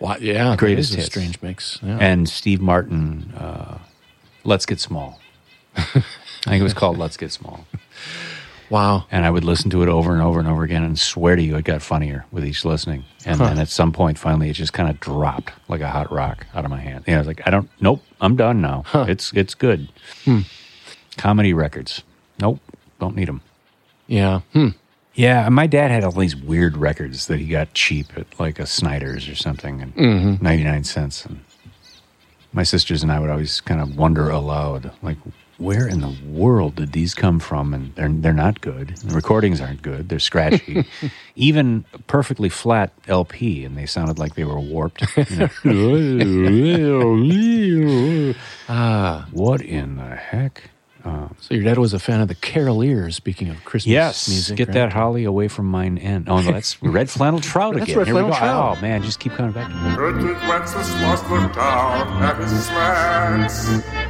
S2: Wow, yeah,
S3: greatest
S2: that is a strange mix. Yeah.
S3: and Steve Martin uh, Let's Get Small. I think it was called Let's Get Small.
S2: Wow.
S3: And I would listen to it over and over and over again and swear to you it got funnier with each listening. And then at some point, finally, it just kind of dropped like a hot rock out of my hand. Yeah, I was like, I don't, nope, I'm done now. It's it's good. Comedy records. Nope, don't need them.
S2: Yeah. Hmm.
S3: Yeah, my dad had all these weird records that he got cheap at like a Snyder's or something, and 99 cents. And my sisters and I would always kind of wonder aloud, like, where in the world did these come from? And they're they're not good. The recordings aren't good. They're scratchy. Even perfectly flat LP, and they sounded like they were warped. You know? ah, what in the heck?
S2: So your dad was a fan of the Caroliers. Speaking of Christmas
S3: Yes,
S2: music,
S3: get
S2: right?
S3: that holly away from mine end. Oh no, that's red flannel trout
S2: That's
S3: again.
S2: red
S3: Here we go.
S2: trout.
S3: Oh man, just keep coming back.
S6: Good Dick Wenceslas looked down at his slants.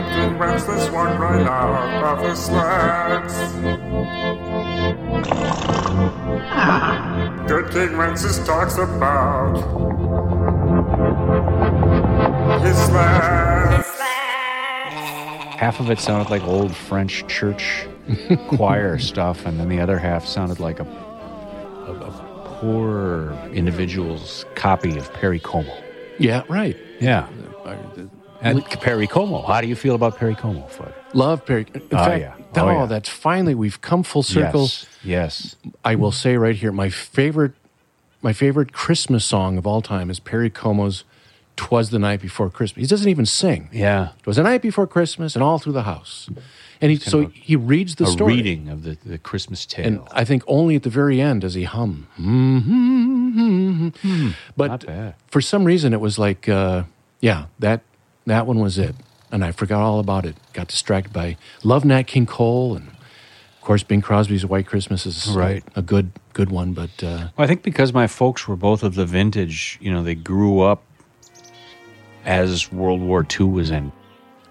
S6: Good Dick Wenceslas swung right out of his slants. Ah. Good King Wenceslas talks about his slants.
S3: Half of it sounded like old French church choir stuff, and then the other half sounded like a, a, a poor individual's copy of Perry Como.
S2: Yeah, right.
S3: Yeah. And Perry Como. How do you feel about Perry Como?
S2: Love Perry. In
S3: Oh,
S2: fact,
S3: yeah.
S2: oh,
S3: Oh, yeah.
S2: that's finally we've come full circle.
S3: Yes. Yes.
S2: I will say right here, my favorite, my favorite Christmas song of all time is Perry Como's "Twas the Night Before Christmas." He doesn't even sing.
S3: Yeah.
S2: It was the night before Christmas, and all through the house. And he so he reads the
S3: a
S2: story.
S3: reading of the, the Christmas tale.
S2: And I think only at the very end does he hum. Hmm, hmm, hmm, but
S3: Not bad.
S2: for some reason, it was like, uh, yeah, that that one was it, and I forgot all about it. Got distracted by Love Nat King Cole, and of course, Bing Crosby's White Christmas is
S3: Right.
S2: a good good one. But uh,
S3: Well, I think because my folks were both of the vintage, you know, they grew up as World War II was in.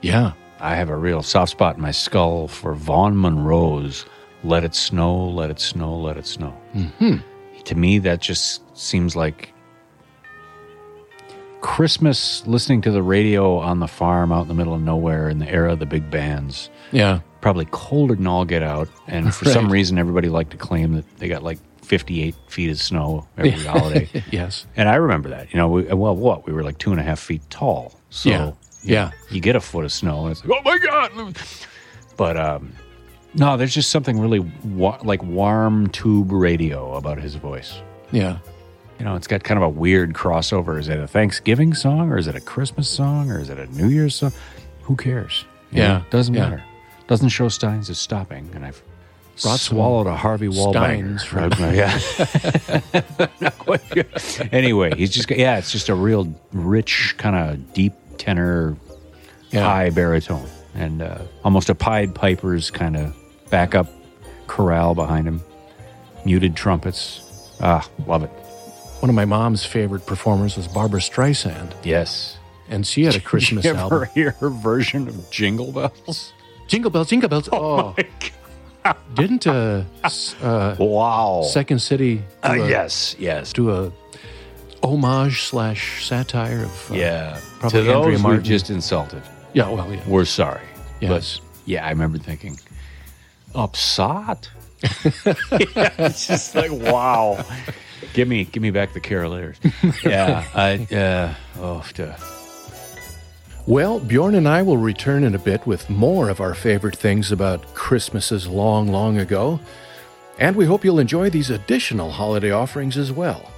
S2: yeah,
S3: I have a real soft spot in my skull for Vaughn Monroe's Let It Snow, Let It Snow, Let It Snow. Mm-hmm. To me, that just seems like Christmas listening to the radio on the farm out in the middle of nowhere in the era of the big bands.
S2: yeah,
S3: Probably colder than all get out. And for some reason, everybody liked to claim that they got like 58 feet of snow every holiday.
S2: yes,
S3: And I remember that. You know, we, well, what? We were like two and a half feet tall. So,
S2: Yeah.
S3: you
S2: Yeah.
S3: you get a foot of snow, and it's like, oh my God. But um, no, there's just something really wa- like warm tube radio about his voice.
S2: yeah.
S3: You know, it's got kind of a weird crossover. Is it a Thanksgiving song, or is it a Christmas song, or is it a New Year's song? Who cares? You
S2: Yeah.
S3: know, doesn't
S2: Yeah.
S3: matter. Doesn't show Steins is stopping, and I've
S2: Brought
S3: swallowed a Harvey Wallbanger.
S2: Steins from-
S3: yeah. Not quite good. Anyway, he's just yeah, it's just a real rich kind of deep tenor,
S2: Yeah.
S3: high baritone, and uh, almost a Pied Piper's kind of backup chorale behind him. Muted trumpets. Ah, love it.
S2: One of my mom's favorite performers was Barbra Streisand,
S3: Yes.
S2: and she had a Christmas
S3: you ever
S2: album.
S3: hear her version of Jingle Bells?
S2: Jingle bells, jingle bells. Oh, didn't uh, uh,
S3: Wow.
S2: Second City do
S3: Uh,
S2: a,
S3: yes, yes.
S2: do a homage slash satire of uh,
S3: Yeah.
S2: probably
S3: to those
S2: Andrea Martin.
S3: just insulted,
S2: yeah well yeah
S3: we're sorry.
S2: Yes.
S3: But yeah, I remember thinking, upsot? yeah, it's just like, wow. Give me give me back the Caroliers. yeah. I, uh, oh, duh.
S2: Well, Bjorn and I will return in a bit with more of our favorite things about Christmases long, long ago. And we hope you'll enjoy these additional holiday offerings as well.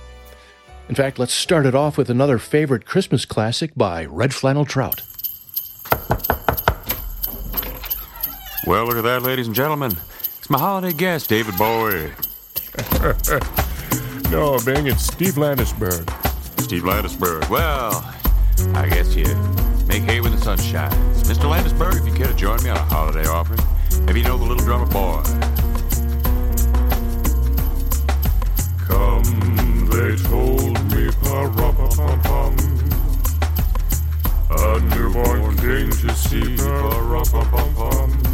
S2: In fact, let's start it off with another favorite Christmas classic by Red Flannel Trout.
S6: Well, look at that, ladies and gentlemen. It's my holiday guest, David Bowie.
S7: No, Bing, it's Steve Landesberg.
S6: Steve Landesberg. Well, I guess you make hay when the sun shines. Mr. Landesberg, if you care to join me on a holiday offering, maybe you know the little drummer boy.
S7: Come, they told me, pa-rum-pa-pum-pum. A newborn king to see, pa-rum-pa-pum-pum.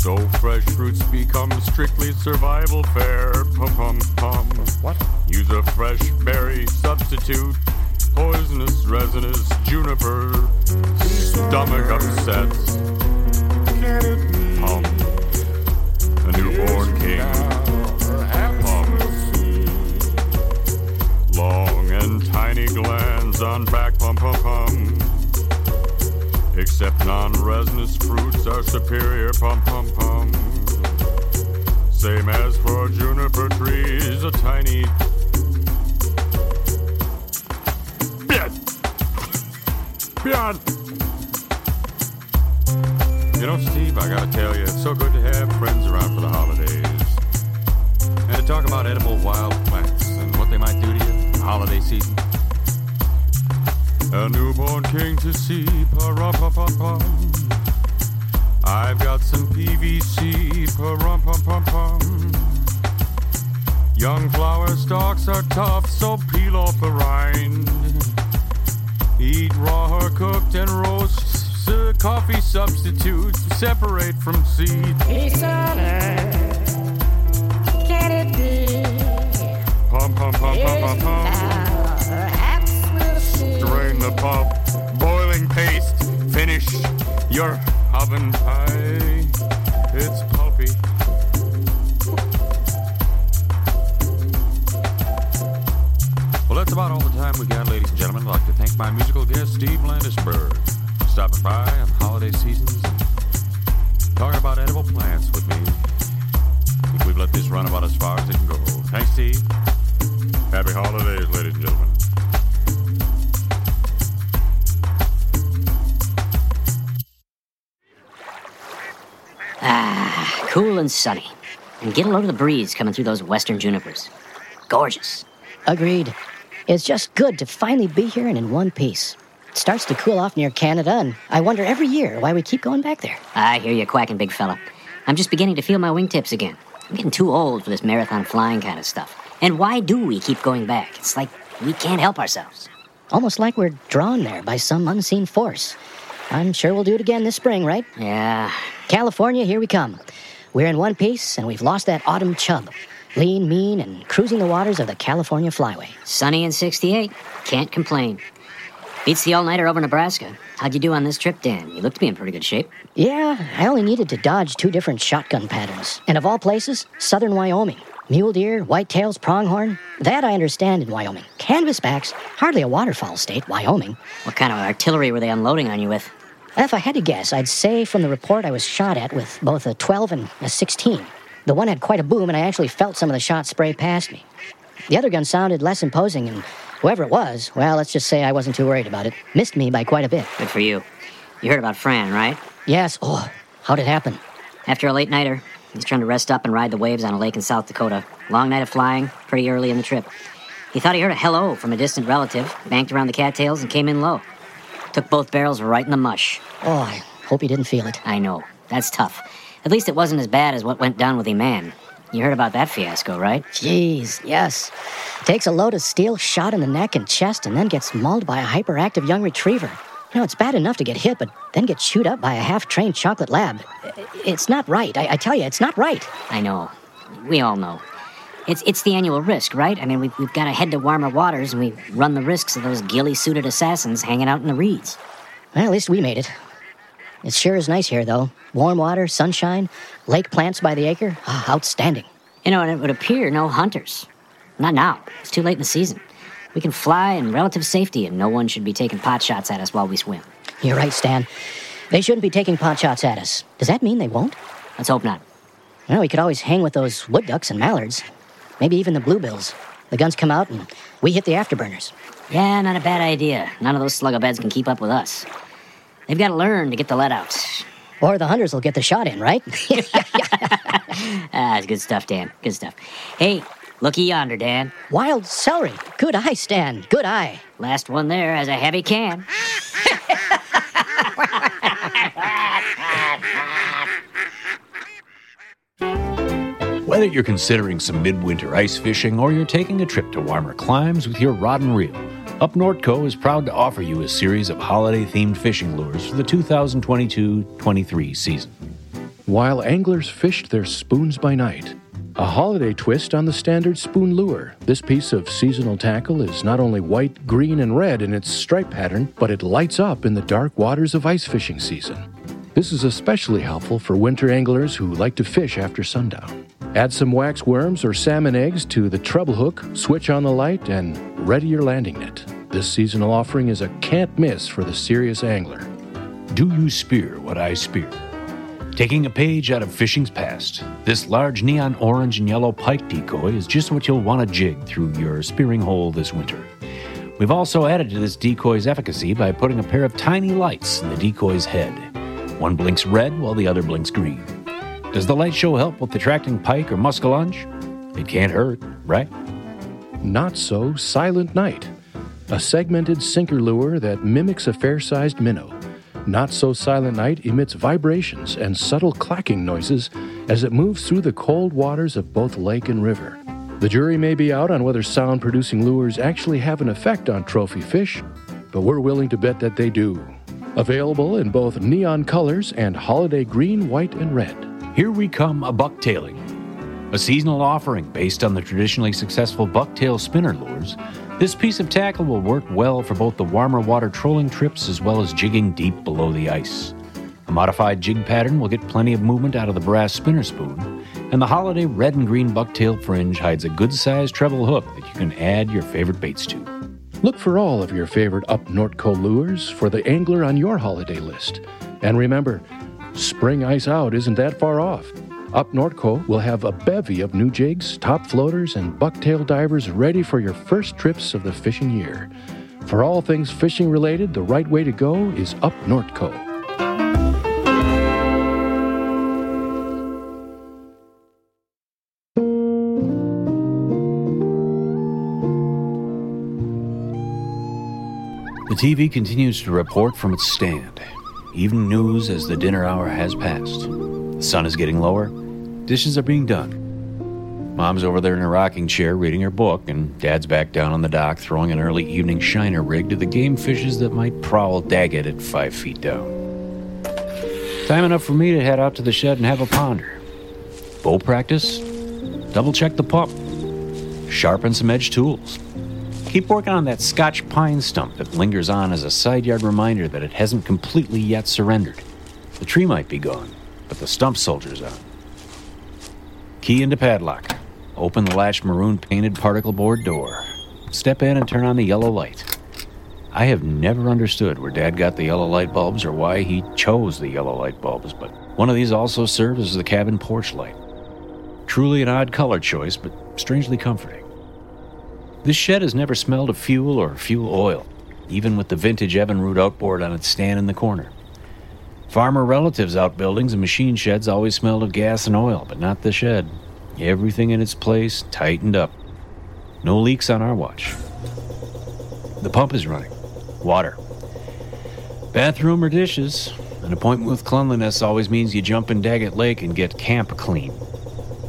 S6: So fresh fruits become strictly survival fare. Pum pum pum. What? Use a fresh berry substitute. poisonous, resinous juniper. Stomach upsets. Hum. A newborn king. Long and tiny glands on back, pum pum pum. Except non-resinous fruits are superior, pum pum pum. Same as for juniper trees, a tiny. Bien. Bien. You know, Steve, I gotta tell you, it's so good to have friends around for the holidays. And to talk about edible wild plants and what they might do to you in the holiday season. A newborn king to see, pa pum pum pum. I've got some PVC, pa-rum pum pum pum. Young flower stalks are tough, so peel off the rind. Eat raw or cooked and roast. uh, coffee substitutes separate from seeds.
S8: Can it be?
S6: Pum pum pum pum pum pum.
S8: Perhaps we'll see.
S6: Drain the pulp, boiling paste. Finish your oven pie. It's pulpy. Well, that's about all the time we got, ladies and gentlemen. I'd like to thank my musical guest, Steve Landesberg, for stopping by on holiday seasons and talking about edible plants with me. I think we've let this run about as far as it can go. Thanks, Steve. Happy holidays, ladies and gentlemen.
S10: Cool and sunny. And get a load of the breeze coming through those western junipers. Gorgeous.
S11: Agreed. It's just good to finally be here and in one piece. It starts to cool off near Canada, and I wonder every year why we keep going back there.
S10: I hear you quacking, big fella. I'm just beginning to feel my wingtips again. I'm getting too old for this marathon flying kind of stuff. And why do we keep going back? It's like we can't help ourselves.
S11: Almost like we're drawn there by some unseen force. I'm sure we'll do it again this spring, right?
S10: Yeah.
S11: California, here we come. We're in one piece, and we've lost that autumn chub. Lean, mean, and cruising the waters of the California Flyway.
S10: Sunny and 68. Can't complain. Beats the all nighter over Nebraska. How'd you do on this trip, Dan? You look to be in pretty good shape.
S11: Yeah, I only needed to dodge two different shotgun patterns. And of all places, southern Wyoming. Mule deer, whitetails, pronghorn. That I understand in Wyoming. Canvasbacks, hardly a waterfowl state, Wyoming.
S10: What kind of artillery were they unloading on you with?
S11: If I had to guess, I'd say from the report I was shot at with both a 12 and a 16. The one had quite a boom, and I actually felt some of the shots spray past me. The other gun sounded less imposing, and whoever it was, well, let's just say I wasn't too worried about it. Missed me by quite a bit.
S10: Good for you. You heard about Fran, right?
S11: Yes, oh, how'd it happen?
S10: After a late nighter, he's trying to rest up and ride the waves on a lake in South Dakota. Long night of flying, pretty early in the trip. He thought he heard a hello from a distant relative, banked around the cattails, and came in low. Took both barrels right in the mush.
S11: Oh, I hope he didn't feel it.
S10: I know. That's tough. At least it wasn't as bad as what went down with Eman. You heard about that fiasco, right?
S11: Jeez, yes. Takes a load of steel, shot in the neck and chest, and then gets mauled by a hyperactive young retriever. You know, it's bad enough to get hit, but then get chewed up by a half trained chocolate lab. It's not right. I, I tell you, it's not right.
S10: I know. We all know. It's it's the annual risk, right? I mean, we've, we've got to head to warmer waters, and we run the risks of those ghillie suited assassins hanging out in the reeds.
S11: Well, at least we made it. It sure is nice here, though. Warm water, sunshine, lake plants by the acre. Ah, outstanding.
S10: You know, and it would appear no hunters. Not now. It's too late in the season. We can fly in relative safety, and no one should be taking pot shots at us while we swim.
S11: You're right, Stan. They shouldn't be taking pot shots at us. Does that mean they won't?
S10: Let's hope not.
S11: Well, we could always hang with those wood ducks and mallards. Maybe even the bluebills. The guns come out and we hit the afterburners.
S10: Yeah, not a bad idea. None of those slugabeds can keep up with us. They've got to learn to get the let outs.
S11: Or the hunters will get the shot in, right?
S10: Ah, it's good stuff, Dan. Good stuff. Hey, looky yonder, Dan.
S11: Wild celery. Good eye, Stan. Good eye.
S10: Last one there has a heavy can.
S3: Whether you're considering some midwinter ice fishing or you're taking a trip to warmer climes with your rod and reel, Up Nortco is proud to offer you a series of holiday themed fishing lures for the 2022 23 season.
S2: While anglers fished their spoons by night, A holiday twist on the standard spoon lure. This piece of seasonal tackle is not only white, green, and red in its stripe pattern, but it lights up in the dark waters of ice fishing season. This is especially helpful for winter anglers who like to fish after sundown. Add some wax worms or salmon eggs to the treble hook, switch on the light, and ready your landing net. This seasonal offering is a can't miss for the serious angler.
S3: Do you spear what I spear? Taking a page out of fishing's past, this large neon orange and yellow pike decoy is just what you'll want to jig through your spearing hole this winter. We've also added to this decoy's efficacy by putting a pair of tiny lights in the decoy's head. One blinks red while the other blinks green. Does the light show help with attracting pike or muskellunge? It can't hurt, right?
S2: Not so Silent Night, a segmented sinker lure that mimics a fair sized minnow. Not So Silent Night emits vibrations and subtle clacking noises as it moves through the cold waters of both lake and river. The jury may be out on whether sound producing lures actually have an effect on trophy fish, but we're willing to bet that they do. Available in both neon colors and holiday green, white, and red.
S3: Here we come a bucktailing, a seasonal offering based on the traditionally successful bucktail spinner lures. This piece of tackle will work well for both the warmer water trolling trips as well as jigging deep below the ice. A modified jig pattern will get plenty of movement out of the brass spinner spoon, and the holiday red and green bucktail fringe hides a good sized treble hook that you can add your favorite baits to.
S2: Look for all of your favorite Up Nortco lures for the angler on your holiday list. And remember, spring ice out isn't that far off. Up Nortco will have a bevy of new jigs, top floaters, and bucktail divers ready for your first trips of the fishing year. For all things fishing related, the right way to go is Up Nortco.
S3: The TV continues to report from its stand. Even news as the dinner hour has passed. The sun is getting lower, dishes are being done. Mom's over there in a rocking chair reading her book, and Dad's back down on the dock throwing an early evening shiner rig to the game fishes that might prowl Daggett at five feet down. Time enough for me to head out to the shed and have a ponder. Bow practice, double check the pump, sharpen some edge tools. Keep working on that Scotch pine stump that lingers on as a side yard reminder that it hasn't completely yet surrendered. The tree might be gone, but the stump soldier's on. Key into padlock. Open the latch maroon painted particle board door. Step in and turn on the yellow light. I have never understood where Dad got the yellow light bulbs or why he chose the yellow light bulbs, but one of these also serves as the cabin porch light. Truly an odd color choice, but strangely comforting. This shed has never smelled of fuel or fuel oil, even with the vintage Evinrude outboard on its stand in the corner. Farmer relatives' outbuildings and machine sheds always smelled of gas and oil, but not the shed. Everything in its place, tightened up. No leaks on our watch. The pump is running. Water. Bathroom or dishes. An appointment with cleanliness always means you jump in Daggett Lake and get camp clean.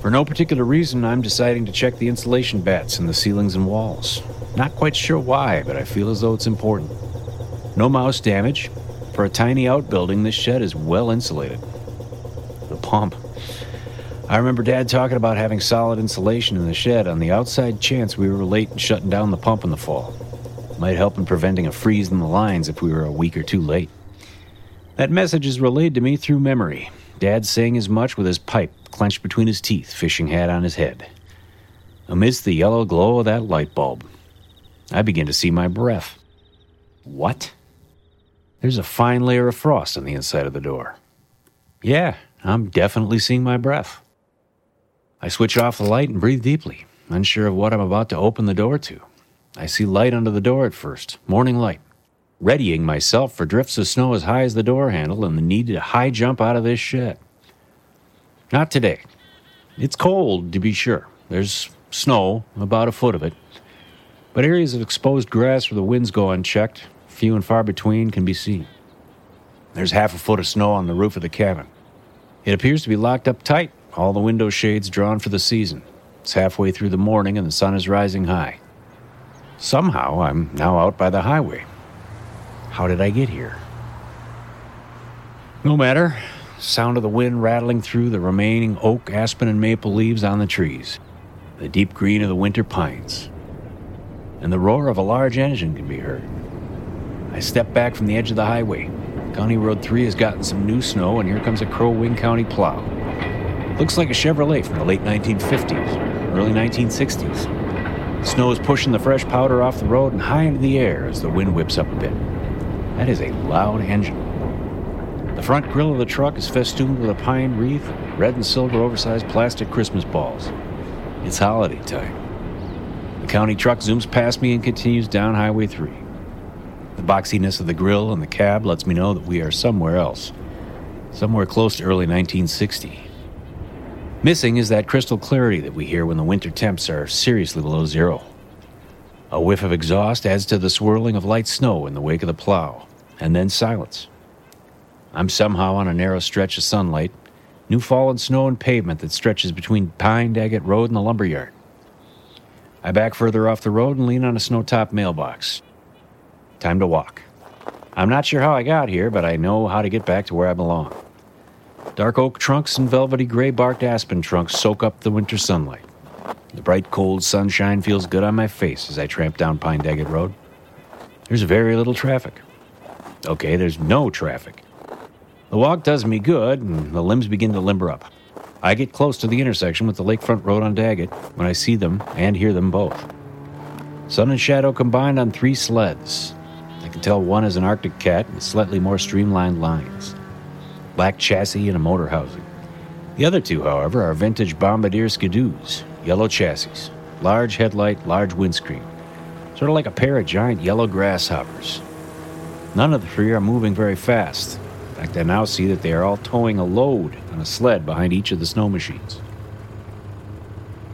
S3: For no particular reason, I'm deciding to check the insulation bats in the ceilings and walls. Not quite sure why, but I feel as though it's important. No mouse damage. For a tiny outbuilding, this shed is well insulated. The pump. I remember Dad talking about having solid insulation in the shed on the outside chance we were late in shutting down the pump in the fall. Might help in preventing a freeze in the lines if we were a week or two late. That message is relayed to me through memory. Dad saying as much with his pipe clenched between his teeth, fishing hat on his head. Amidst the yellow glow of that light bulb, I begin to see my breath. What? There's a fine layer of frost on the inside of the door. Yeah, I'm definitely seeing my breath. I switch off the light and breathe deeply, unsure of what I'm about to open the door to. I see light under the door at first, morning light, readying myself for drifts of snow as high as the door handle and the need to high jump out of this shed. Not today. It's cold, to be sure. There's snow, about a foot of it. But areas of exposed grass where the winds go unchecked, few and far between, can be seen. There's half a foot of snow on the roof of the cabin. It appears to be locked up tight, all the window shades drawn for the season. It's halfway through the morning and the sun is rising high. Somehow, I'm now out by the highway. How did I get here? No matter. Sound of the wind rattling through the remaining oak, aspen, and maple leaves on the trees, the deep green of the winter pines, and the roar of a large engine can be heard. I step back from the edge of the highway. County Road 3 has gotten some new snow, and here comes a Crow Wing County plow. Looks like a Chevrolet from the late 1950s, early 1960s. Snow is pushing the fresh powder off the road and high into the air as the wind whips up a bit. That is a loud engine. The front grill of the truck is festooned with a pine wreath, red and silver oversized plastic Christmas balls. It's holiday time. The county truck zooms past me and continues down Highway 3. The boxiness of the grill and the cab lets me know that we are somewhere else, somewhere close to early 1960. Missing is that crystal clarity that we hear when the winter temps are seriously below zero. A whiff of exhaust adds to the swirling of light snow in the wake of the plow, and then silence. I'm somehow on a narrow stretch of sunlight, new fallen snow and pavement that stretches between Pine Daggett Road and the lumberyard. I back further off the road and lean on a snow top mailbox. Time to walk. I'm not sure how I got here, but I know how to get back to where I belong. Dark oak trunks and velvety gray barked aspen trunks soak up the winter sunlight. The bright, cold sunshine feels good on my face as I tramp down Pine Daggett Road. There's very little traffic. Okay, there's no traffic. The walk does me good, and the limbs begin to limber up. I get close to the intersection with the lakefront road on Daggett when I see them and hear them both. Sun and shadow combined on three sleds. I can tell one is an Arctic cat with slightly more streamlined lines, black chassis and a motor housing. The other two, however, are vintage Bombardier skidoos, yellow chassis, large headlight, large windscreen, sort of like a pair of giant yellow grasshoppers. None of the three are moving very fast, fact, can now see that they are all towing a load on a sled behind each of the snow machines.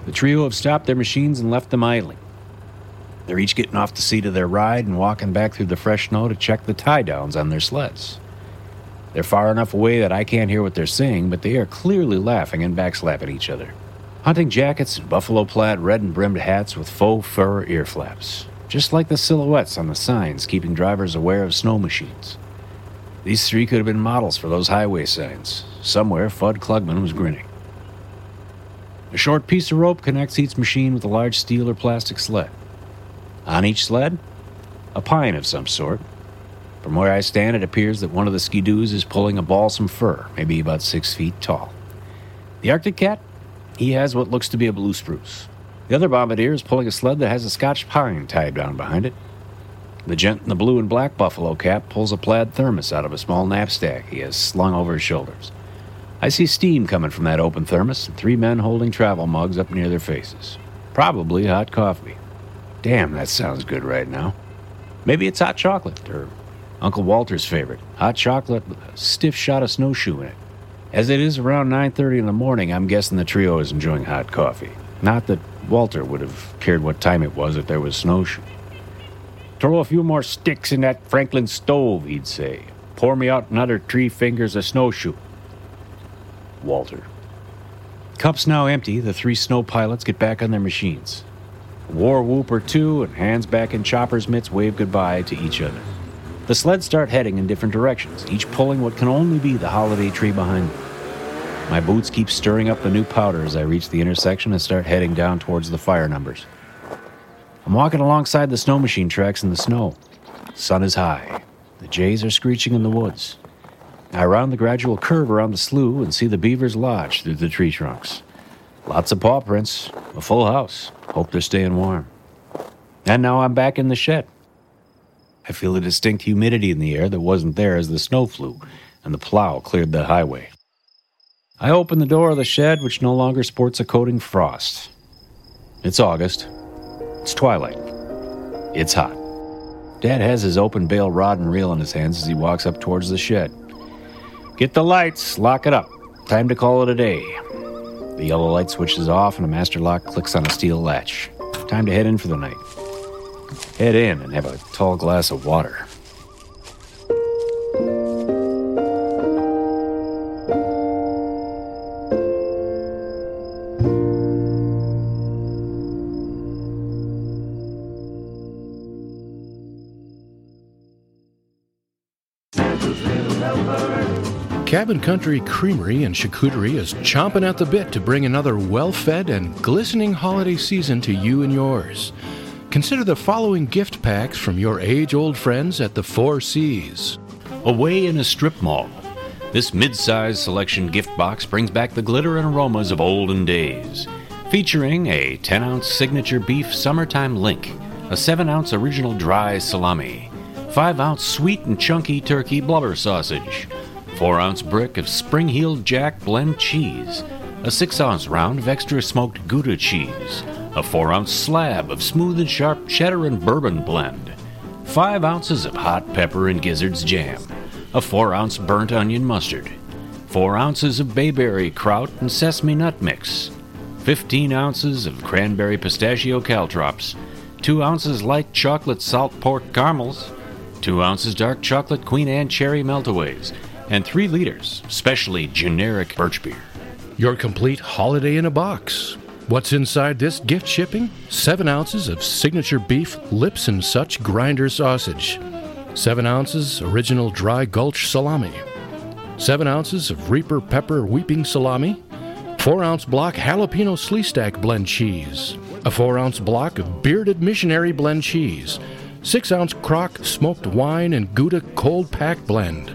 S3: The trio have stopped their machines and left them idling. They're each getting off the seat of their ride and walking back through the fresh snow to check the tie downs on their sleds. They're far enough away that I can't hear what they're saying, but they are clearly laughing and backslapping each other. Hunting jackets and buffalo plaid red and brimmed hats with faux fur ear flaps, just like the silhouettes on the signs keeping drivers aware of snow machines. These three could have been models for those highway signs. Somewhere, Fudd Klugman was grinning. A short piece of rope connects each machine with a large steel or plastic sled. On each sled, a pine of some sort. From where I stand, it appears that one of the skidoos is pulling a balsam fir, maybe about six feet tall. The Arctic cat, he has what looks to be a blue spruce. The other bombardier is pulling a sled that has a Scotch pine tied down behind it. The gent in the blue and black buffalo cap pulls a plaid thermos out of a small knapsack he has slung over his shoulders. I see steam coming from that open thermos and three men holding travel mugs up near their faces. Probably hot coffee. Damn, that sounds good right now. Maybe it's hot chocolate, or Uncle Walter's favorite, hot chocolate with a stiff shot of snowshoe in it. As it is around 9:30 in the morning, I'm guessing the trio is enjoying hot coffee. Not that Walter would have cared what time it was if there was snowshoe. Throw a few more sticks in that Franklin stove, he'd say. Pour me out another three fingers of snowshoe. Walter. Cups now empty, the three snow pilots get back on their machines. War whoop or two and hands back in chopper's mitts wave goodbye to each other. The sleds start heading in different directions, each pulling what can only be the holiday tree behind them. My boots keep stirring up the new powder as I reach the intersection and start heading down towards the fire numbers. I'm walking alongside the snow machine tracks in the snow. Sun is high. The jays are screeching in the woods. I round the gradual curve around the slough and see the beavers lodge through the tree trunks. Lots of paw prints, a full house. Hope they're staying warm. And now I'm back in the shed. I feel a distinct humidity in the air that wasn't there as the snow flew and the plow cleared the highway. I open the door of the shed, which no longer sports a coating frost. It's August. It's twilight. It's hot. Dad has his open bale rod and reel in his hands as he walks up towards the shed. Get the lights, lock it up. Time to call it a day. The yellow light switches off and a master lock clicks on a steel latch. Time to head in for the night. Head in and have a tall glass of water.
S2: Cabin Country Creamery and Charcuterie is chomping at the bit to bring another well fed and glistening holiday season to you and yours. Consider the following gift packs from your age old friends at the Four Seas.
S3: Away in a strip mall. This mid sized selection gift box brings back the glitter and aromas of olden days. Featuring a 10 ounce signature beef summertime link, a 7 ounce original dry salami, 5 ounce sweet and chunky turkey blubber sausage, 4 ounce brick of spring heeled jack blend cheese, a 6 ounce round of extra smoked Gouda cheese, a 4 ounce slab of smooth and sharp cheddar and bourbon blend, 5 ounces of hot pepper and gizzards jam, a 4 ounce burnt onion mustard, 4 ounces of bayberry kraut and sesame nut mix, 15 ounces of cranberry pistachio caltrops, 2 ounces light chocolate salt pork caramels, 2 ounces dark chocolate Queen Anne cherry meltaways, and 3 liters specially generic birch beer.
S2: Your complete holiday in a box. What's inside this gift shipping? 7 ounces of signature beef lips and such grinder sausage, 7 ounces original dry gulch salami, 7 ounces of Reaper pepper weeping salami, 4 ounce block jalapeno slee stack blend cheese, a 4 ounce block of bearded missionary blend cheese, 6 ounce crock smoked wine and Gouda cold pack blend,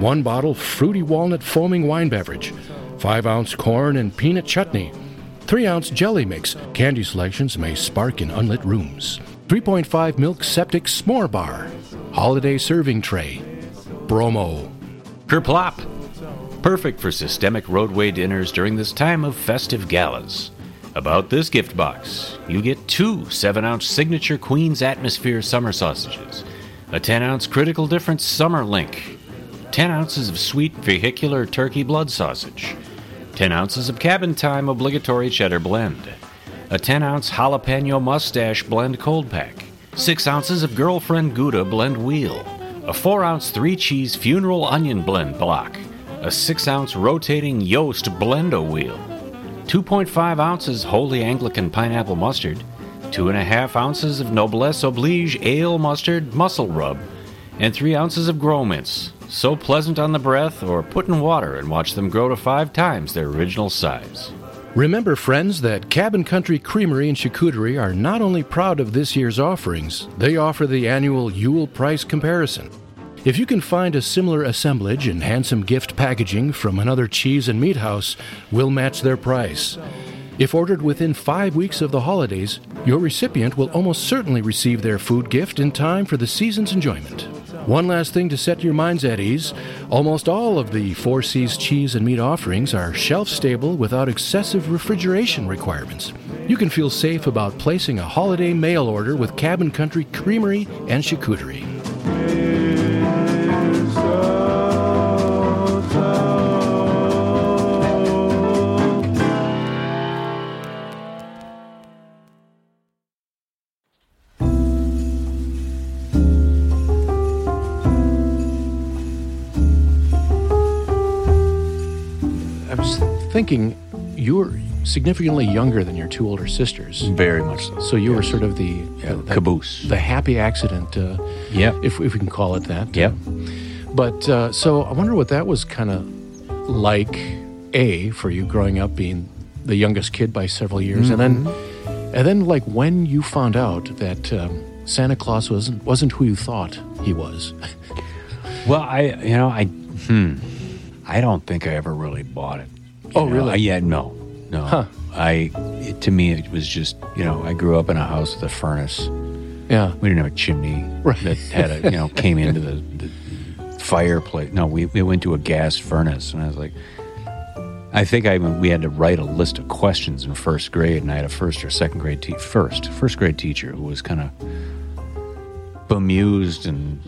S2: 1 bottle fruity walnut foaming wine beverage, 5 ounce corn and peanut chutney, 3 ounce jelly mix. Candy selections may spark in unlit rooms. 3.5 milk septic s'more bar. Holiday serving tray. Bromo.
S3: Kerplop! Perfect for systemic roadway dinners during this time of festive galas. About this gift box, you get two 7 ounce signature Queen's Atmosphere summer sausages, a 10 ounce critical difference summer link, 10 ounces of sweet vehicular turkey blood sausage, 10 ounces of cabin time obligatory cheddar blend, a 10 ounce jalapeno mustache blend cold pack, 6 ounces of girlfriend Gouda blend wheel, a 4 ounce 3 cheese funeral onion blend block, a 6 ounce rotating Yoast blendo wheel, 2.5 ounces holy Anglican pineapple mustard, 2.5 ounces of noblesse oblige ale mustard muscle rub, and 3 ounces of grow mints. So pleasant on the breath, or put in water and watch them grow to five times their original size.
S2: Remember, friends, that Cabin Country Creamery and Charcuterie are not only proud of this year's offerings, they offer the annual Yule price comparison. If you can find a similar assemblage and handsome gift packaging from another cheese and meat house, we'll match their price. If ordered within five weeks of the holidays, your recipient will almost certainly receive their food gift in time for the season's enjoyment. One last thing to set your minds at ease almost all of the Four Seas cheese and meat offerings are shelf stable without excessive refrigeration requirements. You can feel safe about placing a holiday mail order with Cabin Country Creamery and Charcuterie. Thinking you're significantly younger than your two older sisters.
S3: Very much so.
S2: So you were sort of the, uh, the
S3: Caboose.
S2: the happy accident, uh,
S3: Yep.
S2: if, if we can call it that.
S3: Yeah.
S2: But uh, so I wonder what that was kind of like, A, for you growing up being the youngest kid by several years, and then and then like when you found out that um, Santa Claus wasn't wasn't who you thought he was.
S3: Well, I, you know, I, hmm, I don't think I ever really bought it.
S2: Oh,
S3: know?
S2: really?
S3: I- yeah, no, no.
S2: Huh.
S3: I, it, to me, it was just, you know, I grew up in a house with a furnace.
S2: Yeah.
S3: We didn't have a chimney
S2: Right.
S3: that had a, you know, came into the, the fireplace. No, we, we went to a gas furnace, and I was like, I think I we had to write a list of questions in first grade, and I had a first or second grade te- first first grade teacher who was kind of bemused and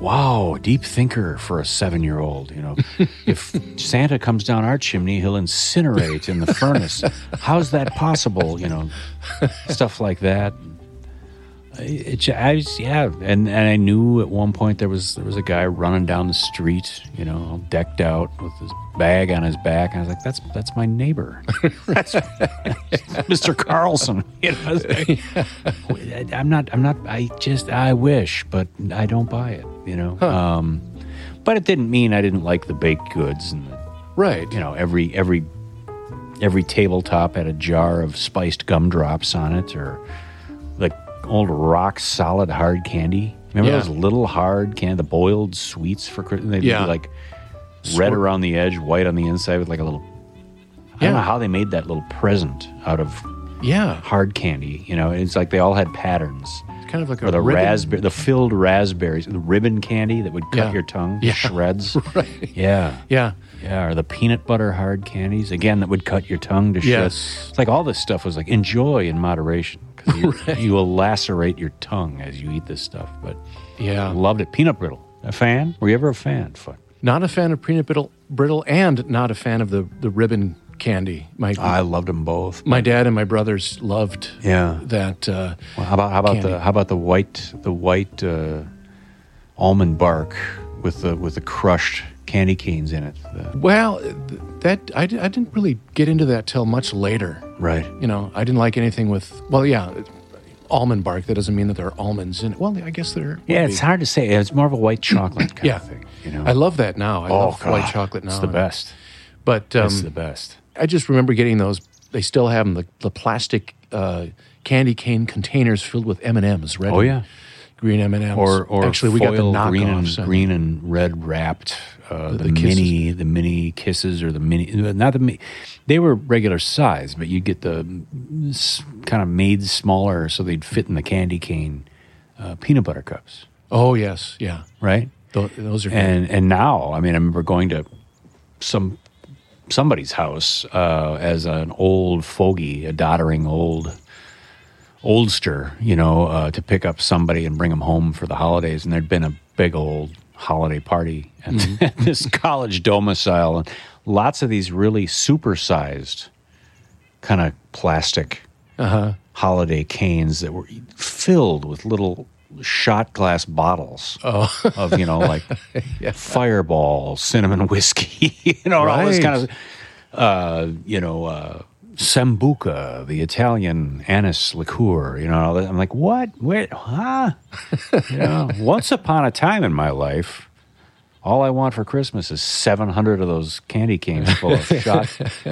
S3: wow, deep thinker for a seven year old. You know, if Santa comes down our chimney, he'll incinerate in the furnace. How's that possible? You know, stuff like that. It, I was, yeah, and, and I knew at one point there was there was a guy running down the street, you know, all decked out with his bag on his back, and I was like, "That's that's my neighbor, that's Mr. Carlson." You know, I was like, I'm not, I'm not, I just, I wish, but I don't buy it, you know. Um, but it didn't mean I didn't like the baked goods and the,
S2: Right.
S3: you know every every every tabletop had a jar of spiced gumdrops on it or old rock solid hard candy. Remember
S2: Yeah.
S3: those little hard candy, the boiled sweets for Christmas? They'd
S2: Yeah.
S3: like red
S2: Sort-
S3: around the edge, white on the inside with like a little. I don't know how they made that little present out of
S2: Yeah.
S3: hard candy. You know, it's like they all had patterns.
S2: It's kind of like a
S3: Or the
S2: ribbon.
S3: raspberry, the filled raspberries, the ribbon candy that would cut
S2: Yeah.
S3: your tongue
S2: Yeah.
S3: shreds.
S2: Right.
S3: Yeah.
S2: Yeah.
S3: Yeah, or the peanut butter hard candies again that would cut your tongue to
S2: Yes.
S3: shreds. It's like all this stuff was like enjoy in moderation because you, you will lacerate your tongue as you eat this stuff. But
S2: Yeah.
S3: loved it. Peanut brittle. A fan? Were you ever a fan? Fuck.
S2: Not a fan of peanut brittle, brittle and not a fan of the, the ribbon candy. My
S3: I loved them both.
S2: my dad and my brothers loved
S3: Yeah.
S2: that. Uh,
S3: Well, how about how about the how about the white the white uh, almond bark with the with the crushed candy canes in it? The-
S2: well, that I, I didn't really get into that till much later.
S3: Right.
S2: You know, I didn't like anything with. Well, yeah, almond bark. That doesn't mean that there are almonds in it. Well, I guess there.
S3: Yeah, it's
S2: be.
S3: hard to say. It's more of a white chocolate kind
S2: Yeah.
S3: of thing. You know.
S2: I love that now. I
S3: oh,
S2: love white chocolate now.
S3: It's the best.
S2: But um,
S3: it's the best.
S2: I just remember getting those. They still have them. The, the plastic uh, candy cane containers filled with M and M's. Red.
S3: Oh,
S2: and
S3: yeah.
S2: Green M and M's.
S3: Or or
S2: actually, we got the knockoffs.
S3: green and
S2: I
S3: green and red wrapped. Uh, the,
S2: the kisses.
S3: mini, the mini kisses, or the mini, not the, mi- they were regular size, but you'd get the kind of made smaller so they'd fit in the candy cane uh, peanut butter cups,
S2: Oh yes, yeah.
S3: right?
S2: Tho- those are good.
S3: and and now I mean I remember going to some somebody's house uh, as an old fogey, a doddering old oldster, you know, uh, to pick up somebody and bring them home for the holidays, and there'd been a big old holiday party at
S2: Mm-hmm.
S3: this college domicile, and lots of these really supersized kind of plastic
S2: uh-huh.
S3: holiday canes that were filled with little shot glass bottles
S2: Oh.
S3: of you know like fireball cinnamon whiskey you know all this
S2: Right.
S3: kind of uh you know uh sambuca the italian anise liqueur you know i'm like what wait huh you know once upon a time in my life all I want for Christmas is 700 of those candy canes full of shot,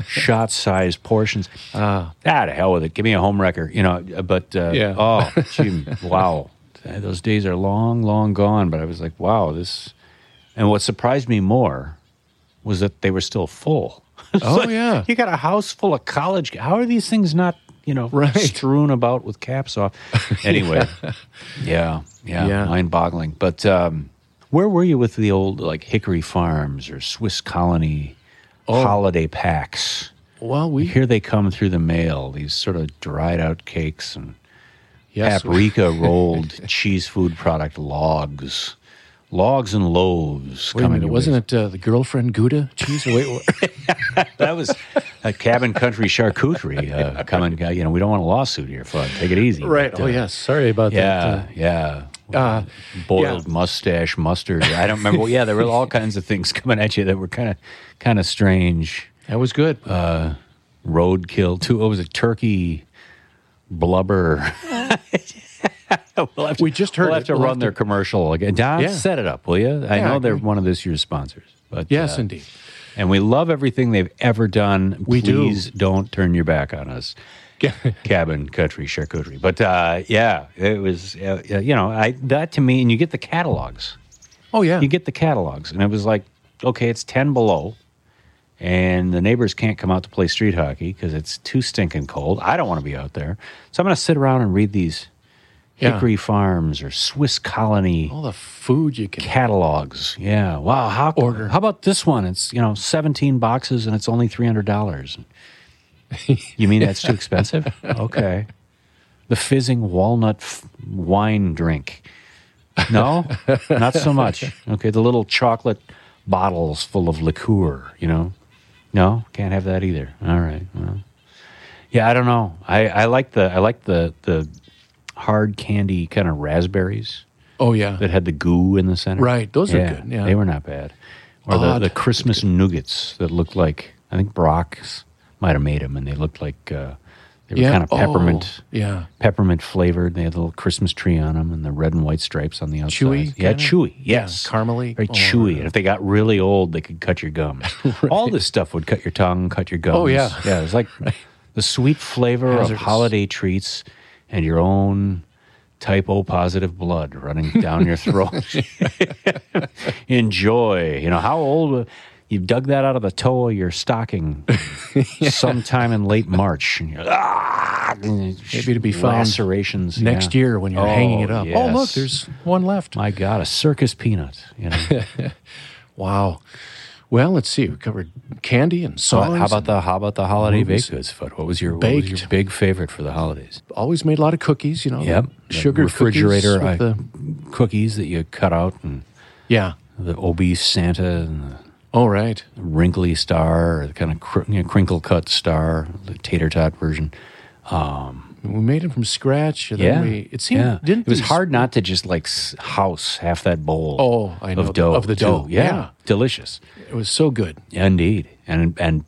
S3: shot sized portions. ah, to hell with it. Give me a home wrecker, you know. But uh,
S2: Yeah.
S3: oh, gee, wow, those days are long, long gone. But I was like, wow, this. And what surprised me more was that they were still full.
S2: Oh,
S3: like,
S2: yeah.
S3: you got a house full of college. How are these things not, you know,
S2: Right.
S3: strewn about with caps off? Anyway, yeah, yeah,
S2: Yeah.
S3: mind-boggling. But um, where were you with the old like Hickory Farms or Swiss Colony
S2: Oh.
S3: holiday packs?
S2: Well, we
S3: Here they come through the mail. These sort of dried out cakes and
S2: yes,
S3: paprika rolled cheese food product logs, logs and loaves.
S2: Wait a
S3: coming
S2: minute, wasn't
S3: way.
S2: it uh, the girlfriend Gouda cheese? Wait, wait.
S3: That was a cabin country charcuterie uh, coming. You know, we don't want a lawsuit here, Fudd. Take it easy.
S2: right.
S3: But,
S2: Oh
S3: uh,
S2: yes, sorry about
S3: Yeah,
S2: that.
S3: yeah.
S2: Uh,
S3: Boiled
S2: yeah.
S3: mustache mustard. I don't remember. yeah, there were all kinds of things coming at you that were kind of kind of strange.
S2: that was good.
S3: Uh, Roadkill too. What was it? Turkey blubber. we'll have to,
S2: We just heard
S3: We'll have to
S2: We'll
S3: run
S2: have
S3: their
S2: to-
S3: commercial again. Don,
S2: Yeah.
S3: set it up, will you? I
S2: Yeah,
S3: know
S2: I
S3: they're one of this year's sponsors. But
S2: yes,
S3: uh,
S2: indeed.
S3: and we love everything they've ever done.
S2: We do.
S3: Don't turn your back on us. Cabin Country Charcuterie. But uh, yeah, it was, uh, you know, I, that to me, and you get the catalogs.
S2: Oh yeah.
S3: You get the catalogs. And it was like, okay, it's 10 below, and the neighbors can't come out to play street hockey because it's too stinking cold. I don't want to be out there. So I'm going to sit around and read these
S2: Yeah.
S3: Hickory Farms or Swiss Colony
S2: all the food you can.
S3: catalogs. Yeah. Wow. How
S2: Order.
S3: How about this one? It's you know 17 boxes and it's only three hundred dollars. you mean that's too expensive? Okay. The fizzing walnut f- wine drink. No, not so much. Okay. The little chocolate bottles full of liqueur. You know. No, can't have that either. All right. Well, yeah, I don't know. I, I like the I like the the hard candy kind of raspberries
S2: Oh yeah.
S3: that had the goo in the center.
S2: Right, those are good, yeah.
S3: they were not bad. Or the, the Christmas nougats that looked like I think Brach's might have made them, and they looked like uh, They were
S2: Yeah.
S3: kind of peppermint,
S2: Oh, yeah.
S3: peppermint flavored. They had a little Christmas tree on them and the red and white stripes on the outside.
S2: Chewy,
S3: yeah, chewy.
S2: Yeah,
S3: Yes,
S2: caramely.
S3: very
S2: Oh,
S3: chewy. And if they got really old, they could cut your gums. All this stuff would cut your tongue, cut your gums.
S2: Oh, yeah.
S3: yeah. It's like the sweet flavor of holiday treats and your own type O positive blood running down your throat. Enjoy. You know how old? you've dug that out of the toe of your stocking sometime in late March. And you're, ah,
S2: Maybe to be found
S3: lacerations
S2: next
S3: yeah.
S2: year when you're hanging it up. Oh, look, there's one left.
S3: my God, a circus peanut. You know.
S2: Wow. Well, let's see. We covered candy and songs.
S3: how about the how about the holiday
S2: movies.
S3: baked goods? Fudd? What was your what was your big favorite for the holidays?
S2: always made a lot of cookies, you know.
S3: Yep, The
S2: Sugar
S3: refrigerator
S2: cookies with
S3: uh,
S2: the,
S3: cookies that you cut out and
S2: yeah.
S3: the obese Santa and the
S2: Oh, right.
S3: wrinkly star the kind of cr- you know, crinkle cut star, the tater tot version.
S2: We made them from scratch. And
S3: Yeah,
S2: then we, it seemed
S3: yeah.
S2: didn't
S3: it was
S2: these-
S3: hard not to just like house half that bowl.
S2: Oh, I know,
S3: of dough
S2: of the dough,
S3: Yeah,
S2: yeah.
S3: delicious.
S2: It was so good.
S3: Indeed, and and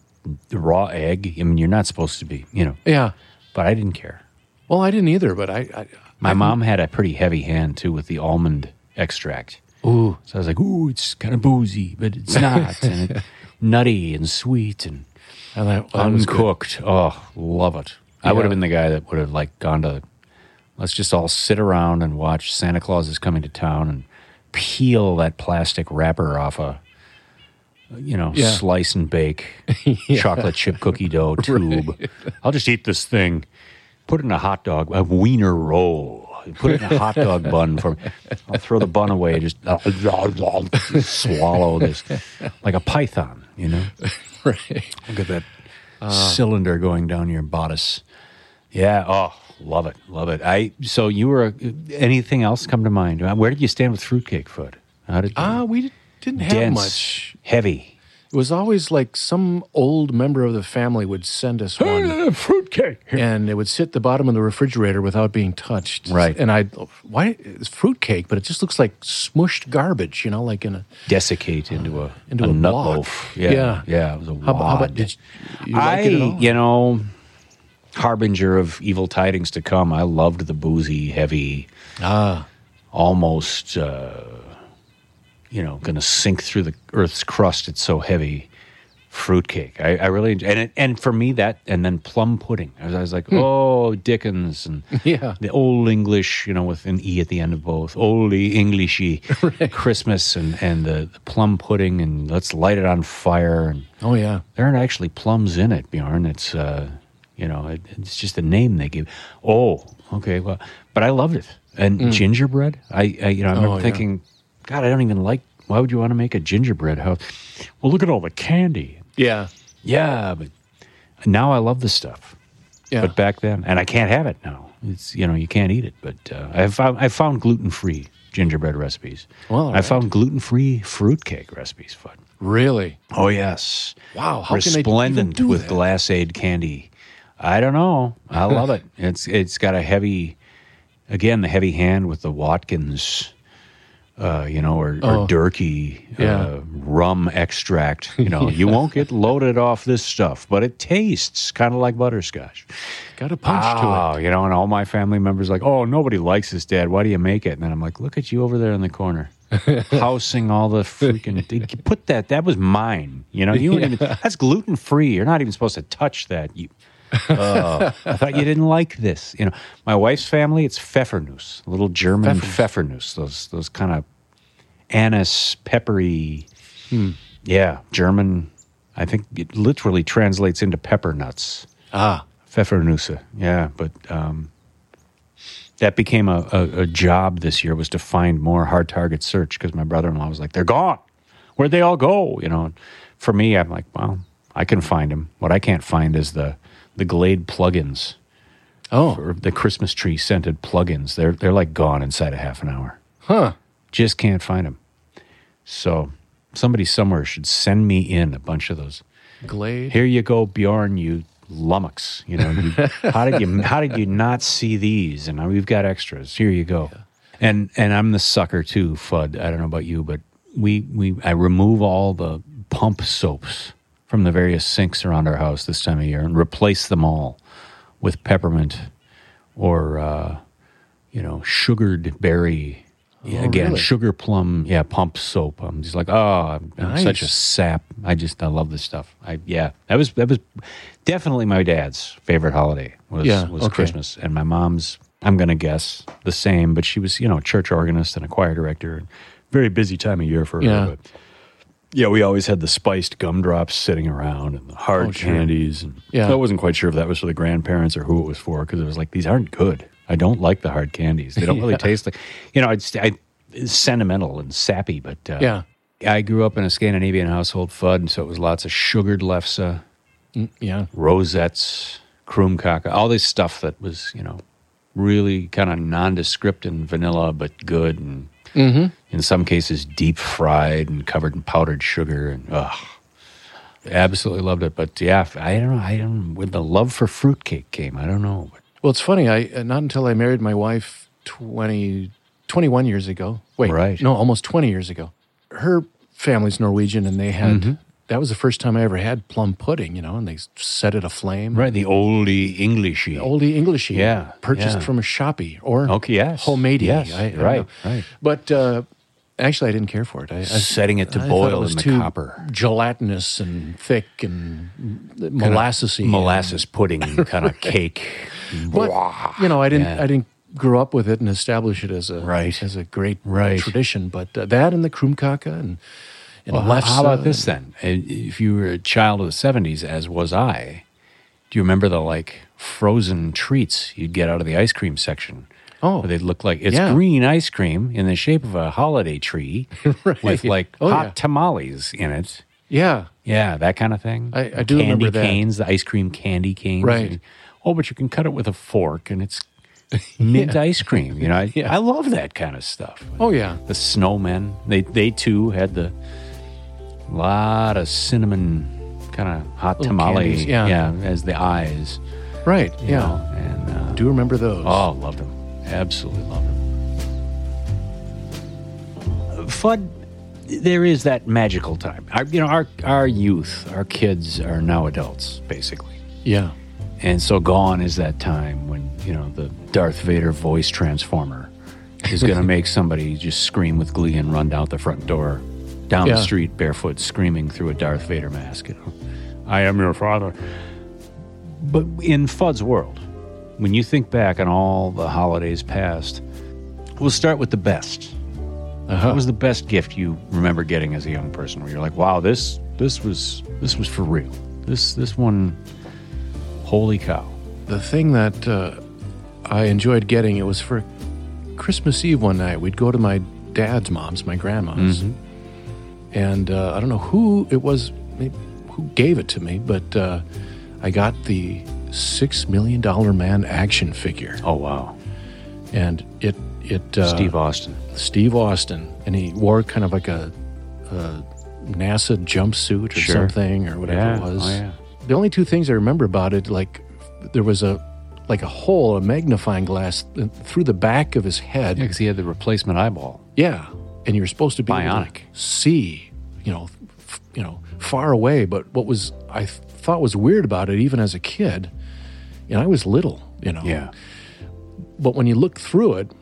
S3: the raw egg. I mean, you're not supposed to be, you know,
S2: Yeah.
S3: but I didn't care.
S2: Well, I didn't either, but I. I
S3: My
S2: I-
S3: mom had a pretty heavy hand too with the almond extract.
S2: Ooh.
S3: So I was like, "Ooh, it's kind of boozy, but it's not, and it, nutty and sweet and
S2: And that, that
S3: uncooked. Oh, love it! I would have been the guy that would have like gone to. Let's just all sit around and watch Santa Claus is coming to town and peel that plastic wrapper off a, you know,
S2: Yeah.
S3: slice and bake chocolate chip cookie dough tube. I'll just eat this thing. Put it in a hot dog, a wiener roll. Put it in a hot dog bun for me. I'll throw the bun away. Just swallow this like a python. You know.
S2: Right.
S3: Look at that uh. cylinder going down your bodice. Yeah. Oh, love it, love it. I. So you were. anything else come to mind? Uh, Where did you stand with fruitcake food? How did you,
S2: Ah, we didn't have
S3: dense,
S2: much.
S3: heavy?
S2: It was always like some old member of the family would send us one,
S3: fruitcake.
S2: and it would sit at the bottom of the refrigerator without being touched.
S3: Right.
S2: And I, why it's fruitcake, but it just looks like smushed garbage, you know, like in a.
S3: Desiccate into a
S2: Into
S3: a,
S2: a
S3: nut
S2: block.
S3: loaf. Yeah,
S2: Yeah.
S3: yeah. It was a
S2: How, about- how about
S3: wad.
S2: did you, you
S3: I,
S2: like it at all?
S3: you know, harbinger of evil tidings to come. I loved the boozy, heavy,
S2: Ah,
S3: almost, uh, you know, going to sink through the Earth's crust. It's so heavy. Fruitcake. I, I really enjoy, and it, and for me that and then plum pudding. I was, I was like, oh Dickens and
S2: Yeah.
S3: the old English, you know, with an e at the end of both, oldie Englishy Christmas and and the, the plum pudding and let's light it on fire and
S2: oh yeah.
S3: there aren't actually plums in it, Bjorn. It's uh, you know, it, it's just a name they give. Oh, okay, well, but I loved it. And gingerbread, I, I, you know, I remember
S2: Mm. Oh, yeah.
S3: thinking, God, I don't even like. Why would you want to make a gingerbread house? Well, look at all the candy.
S2: Yeah.
S3: Yeah, but now I love the stuff.
S2: Yeah.
S3: But back then, and I can't have it now. It's you know you can't eat it. But uh, I found I found gluten free gingerbread recipes.
S2: Well, all
S3: I found gluten free fruitcake recipes. Fun.
S2: really?
S3: Oh yes.
S2: Wow, how can they
S3: resplendent
S2: do
S3: with
S2: that?
S3: glacade candy. I don't know. I love it. It's it's got a heavy, again the heavy hand with the Watkins, uh, you know, or,
S2: Oh.
S3: or Durkee
S2: Yeah.
S3: uh, rum extract. You know, you won't get loaded off this stuff, but it tastes kind of like butterscotch.
S2: Got a punch to it.
S3: Oh, you know, and all my family members like, oh, nobody likes this, Dad. Why do you make it? And then I'm like, look at you over there in the corner, housing all the freaking. put that. That was mine. You know, you don't even. That's gluten free. You're not even supposed to touch that. You. Oh, I thought you didn't like this. You know, my wife's family, it's Pfeffernuss, little German Pfeffernuss. Those those kind of anise, peppery. Yeah, German. I think it literally translates into pepper nuts.
S2: Ah,
S3: Pfeffernusse, yeah, but um, that became a, a, a job this year was to find more hard target search because my brother-in-law was like, "They're gone. Where'd they all go?" You know. For me, I'm like, "Well, I can find them. What I can't find is the the Glade plugins
S2: oh,
S3: the Christmas tree scented plugins. They're they're like gone inside a half an hour.
S2: huh?
S3: Just can't find them. So somebody somewhere should send me in a bunch of those
S2: Glade.
S3: here you go, Bjorn, you lummox. You know, you, how did you how did you not see these? And we've got extras. Here you go. And and I'm the sucker too, Fudd. I don't know about you, but we we I remove all the pump soaps from the various sinks around our house this time of year and replace them all with peppermint or uh, you know sugared berry. Yeah,
S2: Oh,
S3: again,
S2: really?
S3: sugar plum, yeah, pump soap. I'm just like, oh, I'm, I'm such a sap. I just, I love this stuff. I, yeah, that was that was definitely my dad's favorite holiday was
S2: Yeah,
S3: was
S2: okay.
S3: Christmas, and my mom's. I'm gonna guess the same, but she was, you know, a church organist and a choir director. Very busy time of year for her.
S2: Yeah.
S3: But yeah, we always had the spiced gumdrops sitting around and the hard
S2: Oh, sure.
S3: candies. And
S2: Yeah.
S3: I wasn't quite sure if that was for the grandparents or who it was for because it was like these aren't good. I don't like the hard candies. They don't really taste like, you know, it's, I, it's sentimental and sappy, but uh,
S2: Yeah.
S3: I grew up in a Scandinavian household, Fudd, and so it was lots of sugared lefse,
S2: Mm, yeah.
S3: rosettes, krumkake, all this stuff that was, you know, really kind of nondescript and vanilla, but good and
S2: Mm-hmm.
S3: In some cases deep fried and covered in powdered sugar and ugh. Absolutely loved it, but yeah, I don't know. I don't. When the love for fruitcake came, I don't know.
S2: Well, it's funny. I uh, not until I married my wife 20, 21 years ago. Wait,
S3: Right.
S2: No, almost twenty years ago. Her family's Norwegian, and they had
S3: Mhm.
S2: that was the first time I ever had plum pudding. You know, and they set it aflame.
S3: Right, the oldie Englishy.
S2: Oldie Englishy.
S3: Yeah,
S2: Purchased
S3: yeah.
S2: from a shoppie or
S3: Okay, yes,
S2: homemade.
S3: yes,
S2: I, I
S3: right, right.
S2: But uh, actually, I didn't care for it. I, I
S3: Setting it to
S2: I
S3: boil
S2: it was
S3: in the
S2: too
S3: copper.
S2: gelatinous and thick and molassesy.
S3: molasses pudding kind of cake.
S2: But you know, I didn't.
S3: Yeah.
S2: I didn't grow up with it and establish it as a
S3: Right.
S2: as a great
S3: Right.
S2: tradition. But uh, that and the krumkake and and
S3: Well, how,
S2: lefse
S3: how about this then? If you were a child of the '70s, as was I, do you remember the like frozen treats you'd get out of the ice cream section?
S2: Oh,
S3: they'd look like it's
S2: yeah.
S3: green ice cream in the shape of a holiday tree
S2: Right.
S3: with like
S2: Oh,
S3: hot
S2: yeah.
S3: tamales in it.
S2: Yeah,
S3: Yeah, that kind of thing.
S2: I- I do
S3: candy
S2: remember that.
S3: canes, the ice cream candy canes.
S2: Right.
S3: Oh, but you can cut it with a fork, and it's mint ice cream. You know, I,
S2: Yeah.
S3: I love that kind of stuff.
S2: Oh yeah.
S3: The snowmen, they they too had the lot of cinnamon kind of hot
S2: Little
S3: tamale.
S2: candies, yeah.
S3: as the eyes.
S2: Right. yeah.
S3: know, and uh,
S2: Do remember those?
S3: Oh, loved them. Absolutely love them. Fudd, there is that magical time. Our, you know, our our youth, our kids are now adults, basically.
S2: Yeah.
S3: And so gone is that time when, you know, the Darth Vader voice transformer is going to make somebody just scream with glee and run out the front door, down
S2: Yeah.
S3: the street barefoot, screaming through a Darth Vader mask. You know, I am your father. But in Fudd's world, when you think back on all the holidays past, we'll start with the best.
S2: Uh-huh.
S3: What was the best gift you remember getting as a young person? Where you're like, "Wow, this this was this was for real. This this one, holy cow!"
S2: The thing that uh, I enjoyed getting it was for Christmas Eve one night. We'd go to my dad's mom's, my grandma's,
S3: Mhm.
S2: and uh, I don't know who it was, maybe, who gave it to me, but uh, I got the Six Million Dollar Man action figure,
S3: Oh wow,
S2: and it it uh,
S3: Steve Austin.
S2: Steve Austin, and he wore kind of like a, a NASA jumpsuit or
S3: Sure.
S2: something or whatever
S3: Yeah.
S2: it was.
S3: Oh, yeah.
S2: The only two things I remember about it, like there was a like a hole, a magnifying glass through the back of his head.
S3: Yeah, because he had the replacement eyeball.
S2: Yeah, and you were supposed to be able to
S3: Bionic.
S2: see, you know, f- you know, far away. But what was I th- thought was weird about it, even as a kid, and I was little, you know.
S3: Yeah.
S2: But when you looked through it,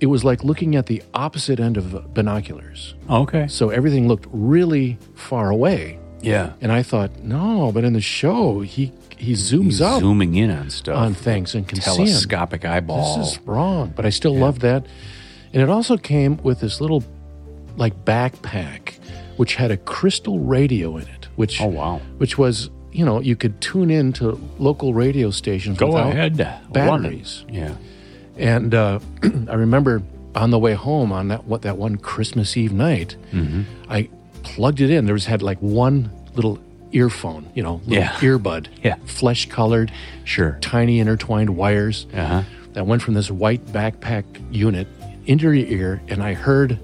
S2: it was like looking at the opposite end of binoculars.
S3: Oh, okay.
S2: So everything looked really far away.
S3: Yeah.
S2: And I thought, no, but in the show, he he zooms
S3: He's
S2: up
S3: zooming in on stuff.
S2: on things and can
S3: telescopic eyeball.
S2: This is wrong, but I still love that. And it also came with this little like backpack, which had a crystal radio in it, which
S3: oh wow.
S2: which was you know you could tune in to local radio stations.
S3: Go
S2: without
S3: ahead.
S2: batteries.
S3: London. Yeah.
S2: And uh, I remember on the way home on that what that one Christmas Eve night,
S3: Mm-hmm.
S2: I plugged it in. There was had like one little earphone, you know, little
S3: Yeah.
S2: earbud,
S3: Yeah.
S2: flesh colored,
S3: Sure.
S2: tiny intertwined wires
S3: Uh-huh.
S2: that went from this white backpack unit into your ear, and I heard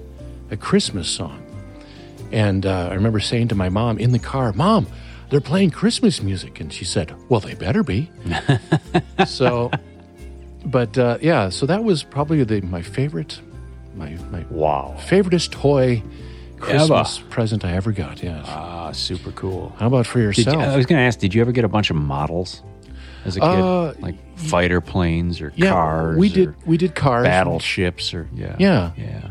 S2: a Christmas song. And uh, I remember saying to my mom in the car, "Mom, they're playing Christmas music," and she said, "Well, they better be." so, but uh, yeah, so that was probably the my favorite, my my
S3: Wow.
S2: favoriteest toy Christmas present I ever got. Yes.
S3: Ah, super cool.
S2: How about for yourself?
S3: you, I was going to ask, did you ever get a bunch of models? as a kid?
S2: Uh,
S3: like fighter planes or
S2: Yeah,
S3: cars?
S2: we did. We did cars.
S3: battleships or yeah,
S2: Yeah.
S3: yeah.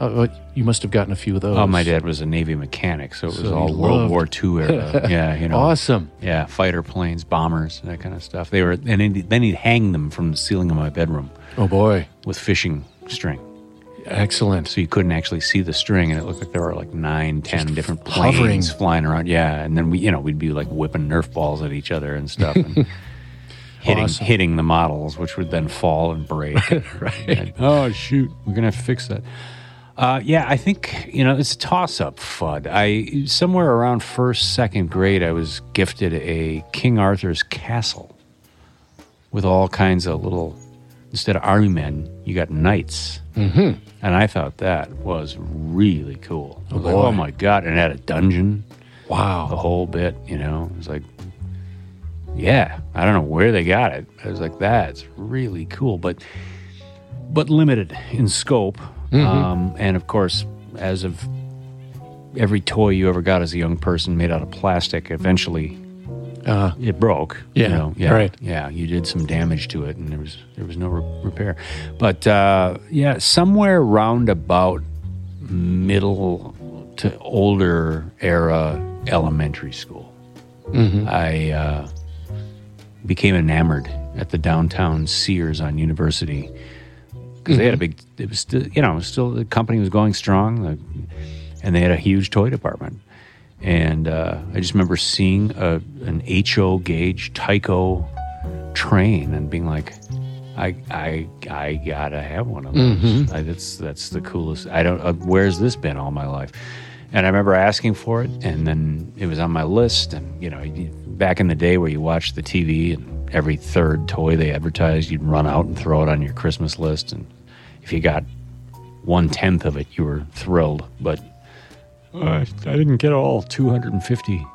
S2: Uh, uh, you must have gotten a few of those.
S3: Oh, my dad was a Navy mechanic, so it was
S2: So
S3: all World War II era. yeah, you know,
S2: Awesome.
S3: Yeah, fighter planes, bombers, that kind of stuff. They were, and then- he'd hang them from the ceiling of my bedroom
S2: Oh boy.
S3: with fishing string.
S2: Excellent.
S3: So you couldn't actually see the string, and it looked like there were like nine, ten
S2: Just
S3: different
S2: hovering.
S3: planes flying around. Yeah, and then we, you know, we'd be like whipping Nerf balls at each other and stuff, and hitting
S2: Awesome.
S3: hitting the models, which would then fall and break.
S2: Right.
S3: And, oh shoot, we're gonna have to fix that. Uh, yeah, I think you know it's a toss up. Fudd. I somewhere around first, second grade, I was gifted a King Arthur's castle with all kinds of little. Instead of army men, you got knights.
S2: Mm-hmm.
S3: And I thought that was really cool.
S2: Oh,
S3: like, oh my God. And it had a dungeon,
S2: Wow, the
S3: whole bit, you know? It was like, yeah, I don't know where they got it. I was like, that's really cool, but but limited in scope.
S2: Mm-hmm.
S3: Um, and of course, as of every toy you ever got as a young person made out of plastic, eventually
S2: Uh,
S3: it broke.
S2: Yeah,
S3: you know? yeah,
S2: right.
S3: Yeah, you did some damage to it, and there was there was no re- repair. But uh, yeah, somewhere round about middle to older era elementary school,
S2: mhm.
S3: I uh, became enamored at the downtown Sears on University because they had a big. It was still, you know, it was still the company was going strong, and they had a huge toy department. And uh, I just remember seeing a, an HO gauge Tyco train and being like, I, I, I gotta have one of those.
S2: Mhm.
S3: I, that's that's the coolest. I don't. Uh, where's this been all my life? And I remember asking for it, and then it was on my list. And you know, back in the day where you watched the TV and every third toy they advertised, you'd run out and throw it on your Christmas list. And if you got one tenth of it, you were thrilled. But I, I didn't get all 250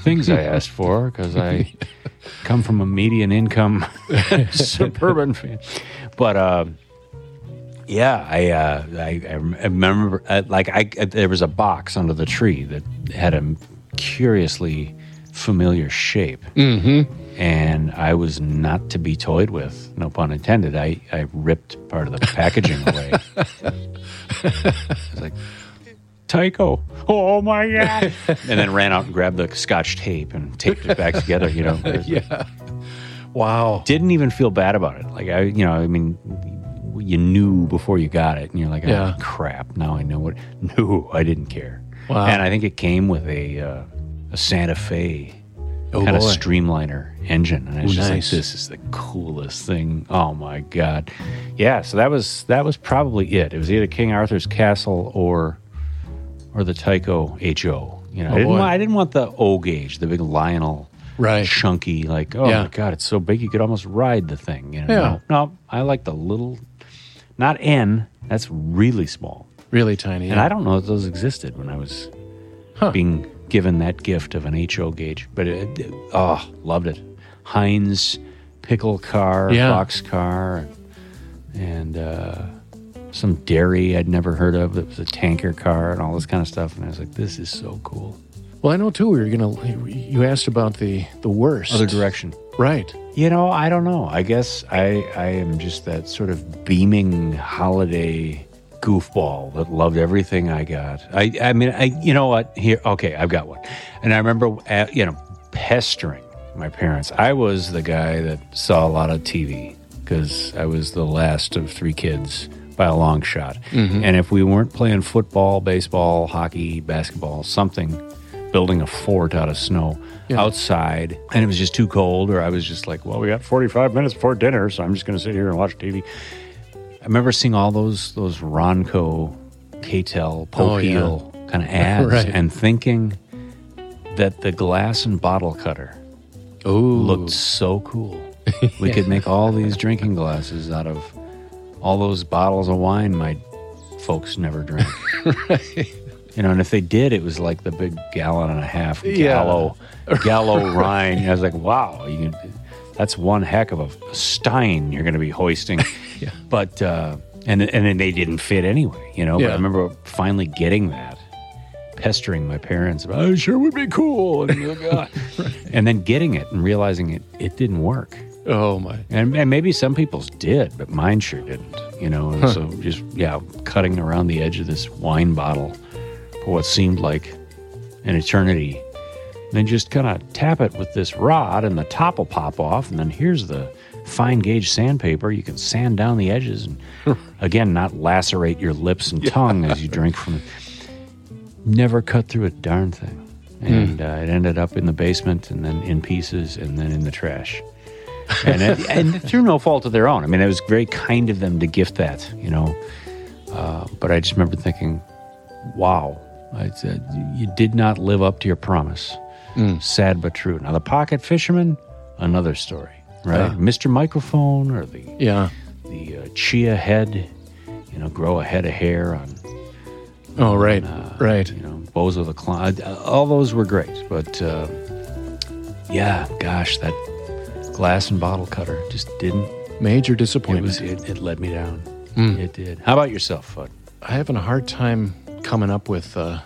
S3: things I asked for because I come from a median income suburban fan. But uh, yeah, I, uh, I I remember uh, like I there was a box under the tree that had a curiously familiar shape.
S2: Mm-hmm.
S3: And I was not to be toyed with, no pun intended. I, I ripped part of the packaging away. I was like, Tyco. Oh my God. and then ran out and grabbed the scotch tape and taped it back together, you know.
S2: yeah. Wow.
S3: Didn't even feel bad about it. Like, I, you know, I mean, you knew before you got it, and you're like, oh,
S2: Yeah.
S3: crap, now I know what. No, I didn't care.
S2: Wow.
S3: And I think it came with a, uh, a Santa Fe
S2: Oh,
S3: kind of
S2: boy.
S3: streamliner engine, and I was
S2: Ooh,
S3: just
S2: nice.
S3: like, "This is the coolest thing!" Oh my god, yeah. So that was that was probably it. It was either King Arthur's Castle or or the Tyco HO. You know,
S2: Oh,
S3: I didn't want I didn't want the O gauge, the big Lionel,
S2: Right.
S3: chunky. Like, oh
S2: Yeah.
S3: my god, it's so big you could almost ride the thing. You know,
S2: Yeah.
S3: no, no, I like the little, not N. That's really small.
S2: Really tiny.
S3: And I don't know if those existed when I was
S2: Huh.
S3: being given that gift of an HO gauge. But it, it- oh, loved it. Heinz pickle car,
S2: Yeah.
S3: box car, and uh, some dairy I'd never heard of. It was a tanker car and all this kind of stuff. And I was like, this is so cool.
S2: Well, I know too. We were gonna. You asked about the the worst.
S3: Other direction.
S2: Right.
S3: You know, I don't know. I guess I, I am just that sort of beaming holiday goofball that loved everything I got. I, I mean, I, you know what? Here, okay, I've got one. And I remember, uh, you know, pestering my parents. I was the guy that saw a lot of TV because I was the last of three kids by a long shot.
S2: Mhm.
S3: And if we weren't playing football, baseball, hockey, basketball, something, building a fort out of snow
S2: Yeah.
S3: outside, and it was just too cold, or I was just like, well, we got 45 minutes before dinner, so I'm just going to sit here and watch TV. I remember seeing all those those Ronco, K-Tel,
S2: Oh, yeah.
S3: Kind of ads,
S2: Right.
S3: and thinking that the glass and bottle cutter
S2: Ooh.
S3: looked so cool. We could make all these drinking glasses out of all those bottles of wine my folks never drank. You know, and if they did, it was like the big gallon and a half
S2: Yeah.
S3: gallo, gallo Rhine. I was like, wow, you that's one heck of a stein you're going to be hoisting.
S2: Yeah.
S3: But uh, and and then they didn't fit anyway. You know, but I remember finally getting that, pestering my parents about, "Oh, sure would be cool," and, oh, God. and then getting it and realizing it it didn't work.
S2: Oh my!
S3: And, and maybe some people's did, but mine sure didn't. You know,
S2: Huh.
S3: so just yeah, cutting around the edge of this wine bottle for what seemed like an eternity. And Then just kind of tap it with this rod, and the top will pop off. And then here's the fine gauge sandpaper. You can sand down the edges, and again, not lacerate your lips and tongue as you drink from it. Never cut through a darn thing, and uh, it ended up in the basement, and then in pieces, and then in the trash. and, it, and through no fault of their own. I mean, it was very kind of them to gift that, you know. Uh, but I just remember thinking, wow, I said, you did not live up to your promise. Sad but true. Now, the pocket fisherman, another story, right?
S2: Ah.
S3: Mr. Microphone or the
S2: Yeah.
S3: the uh, chia head, you know, grow a head of hair on,
S2: Oh right. right.
S3: you know, Bozo the Clown. Uh, All those were great, but uh, yeah, gosh, that glass and bottle cutter just didn't.
S2: Major disappointment.
S3: It was. It, it let me down.
S2: Mm.
S3: It did. How about yourself, Fudd?
S2: I'm having a hard time coming up with. Uh,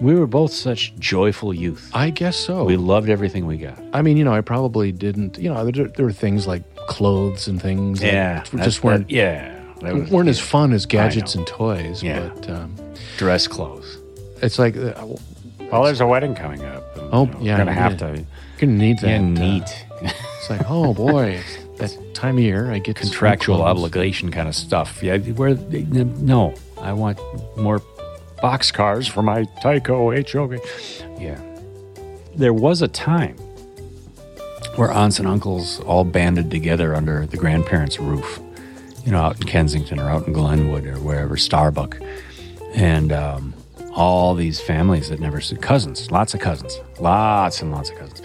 S3: We were both such joyful youth.
S2: I guess so.
S3: We loved everything we got.
S2: I mean, you know, I probably didn't. You know, there, there were things like clothes and things. that
S3: that's-
S2: just weren't.
S3: that- yeah, that was-
S2: weren't as fun as gadgets and toys.
S3: Yeah.
S2: But um,
S3: dress clothes.
S2: it's like, uh,
S3: Well, there's a wedding coming up. and,
S2: Oh,
S3: you know,
S2: yeah,
S3: we're gonna have
S2: gonna-
S3: to.
S2: gonna need that.
S3: Yeah,
S2: uh,
S3: neat.
S2: it's like, oh boy, that time of year I get
S3: contractual obligation kind of stuff. Yeah, where no, I want more box cars for my Tyco HOV. Yeah, there was a time where aunts and uncles all banded together under the grandparents' roof, you know, out in Kensington or out in Glenwood or wherever, Starbuck, and um, all these families that never cousins, lots of cousins, lots and lots of cousins.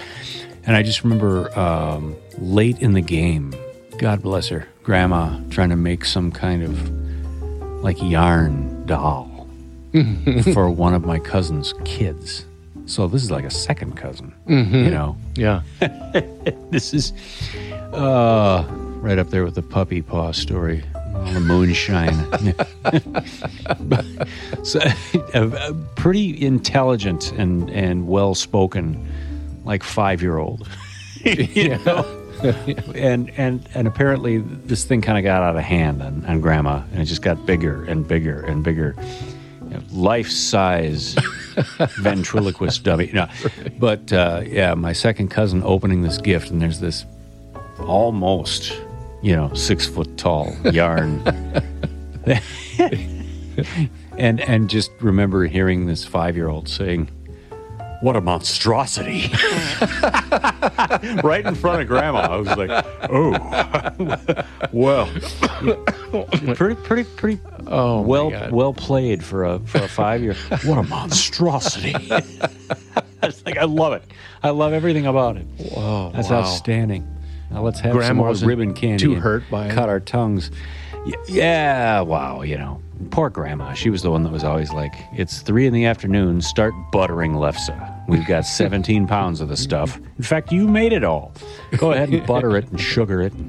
S3: And I just remember um, late in the game, God bless her, grandma trying to make some kind of like yarn doll for one of my cousin's kids. So this is like a second cousin,
S2: Mhm.
S3: you know.
S2: Yeah.
S3: this is uh, right up there with the puppy paw story, all the moonshine. so, a, a pretty intelligent and and well spoken, like five year old. you know. and and and apparently this thing kind of got out of hand on, on grandma and it just got bigger and bigger and bigger life size ventriloquist dummy. No. But uh, yeah my second cousin opening this gift and there's this almost you know six foot tall yarn. And and just remember hearing this five year old saying what a monstrosity right in front of grandma i was like oh well pretty pretty pretty
S2: Oh,
S3: well well played for a for a five year what a monstrosity I was like, I love it. I love everything about it.
S2: Whoa,
S3: That's
S2: wow.
S3: outstanding. Now let's have
S2: Grandma
S3: some more ribbon candy.
S2: too hurt by it?
S3: cut our tongues. Y- Yeah, wow. You know, poor grandma. She was the one that was always like, "It's three in the afternoon. Start buttering lefse. We've got 17 pounds of the stuff. In fact, you made it all. Go ahead and butter it and sugar it.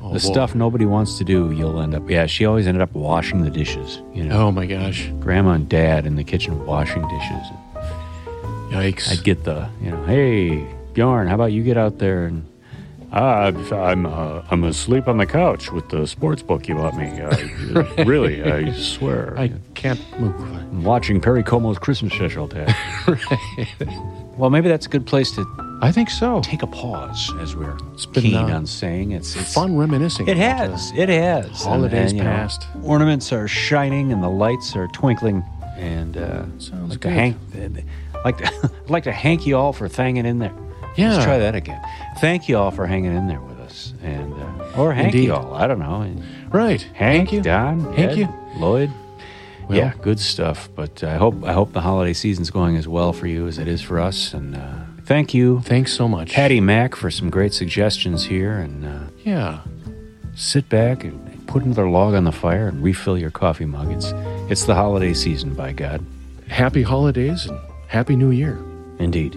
S2: Oh,
S3: the
S2: boy.
S3: stuff nobody wants to do, you'll end up. Yeah, she always ended up washing the dishes. You know,
S2: Oh my gosh.
S3: grandma and dad in the kitchen washing dishes.
S2: Yikes.
S3: I'd get the, you know, hey, Bjorn, how about you get out there and uh, I'm uh, I'm asleep on the couch with the sports book you bought me. Uh, really, I swear.
S2: I can't move.
S3: I'm watching Perry Como's Christmas special, Dad. Well, maybe that's a good place to
S2: I think so.
S3: take a pause, as we're
S2: been,
S3: keen
S2: uh,
S3: on saying. It's, it's
S2: Fun reminiscing.
S3: It
S2: uh,
S3: has. It has.
S2: holidays
S3: you know,
S2: past.
S3: ornaments are shining and the lights are twinkling. And uh,
S2: Sounds
S3: like
S2: good.
S3: to hank, like to, I'd like to hank you all for hanging in there.
S2: Yeah.
S3: Let's try that again. Thank you all for hanging in there with us, and uh, or hank
S2: Indeed.
S3: you all. I don't know.
S2: Right.
S3: Hank,
S2: Thank you.
S3: Don,
S2: Thank
S3: Ed,
S2: you.
S3: Lloyd.
S2: Well-
S3: yeah, good stuff. But I hope I hope the holiday season's going as well for you as it is for us. And uh, thank you,
S2: Thanks so much.
S3: Patty Mack, for some great suggestions here. And uh,
S2: Yeah.
S3: sit back and put another log on the fire and refill your coffee mug. It's it's the holiday season, by God.
S2: Happy holidays and happy new year.
S3: Indeed.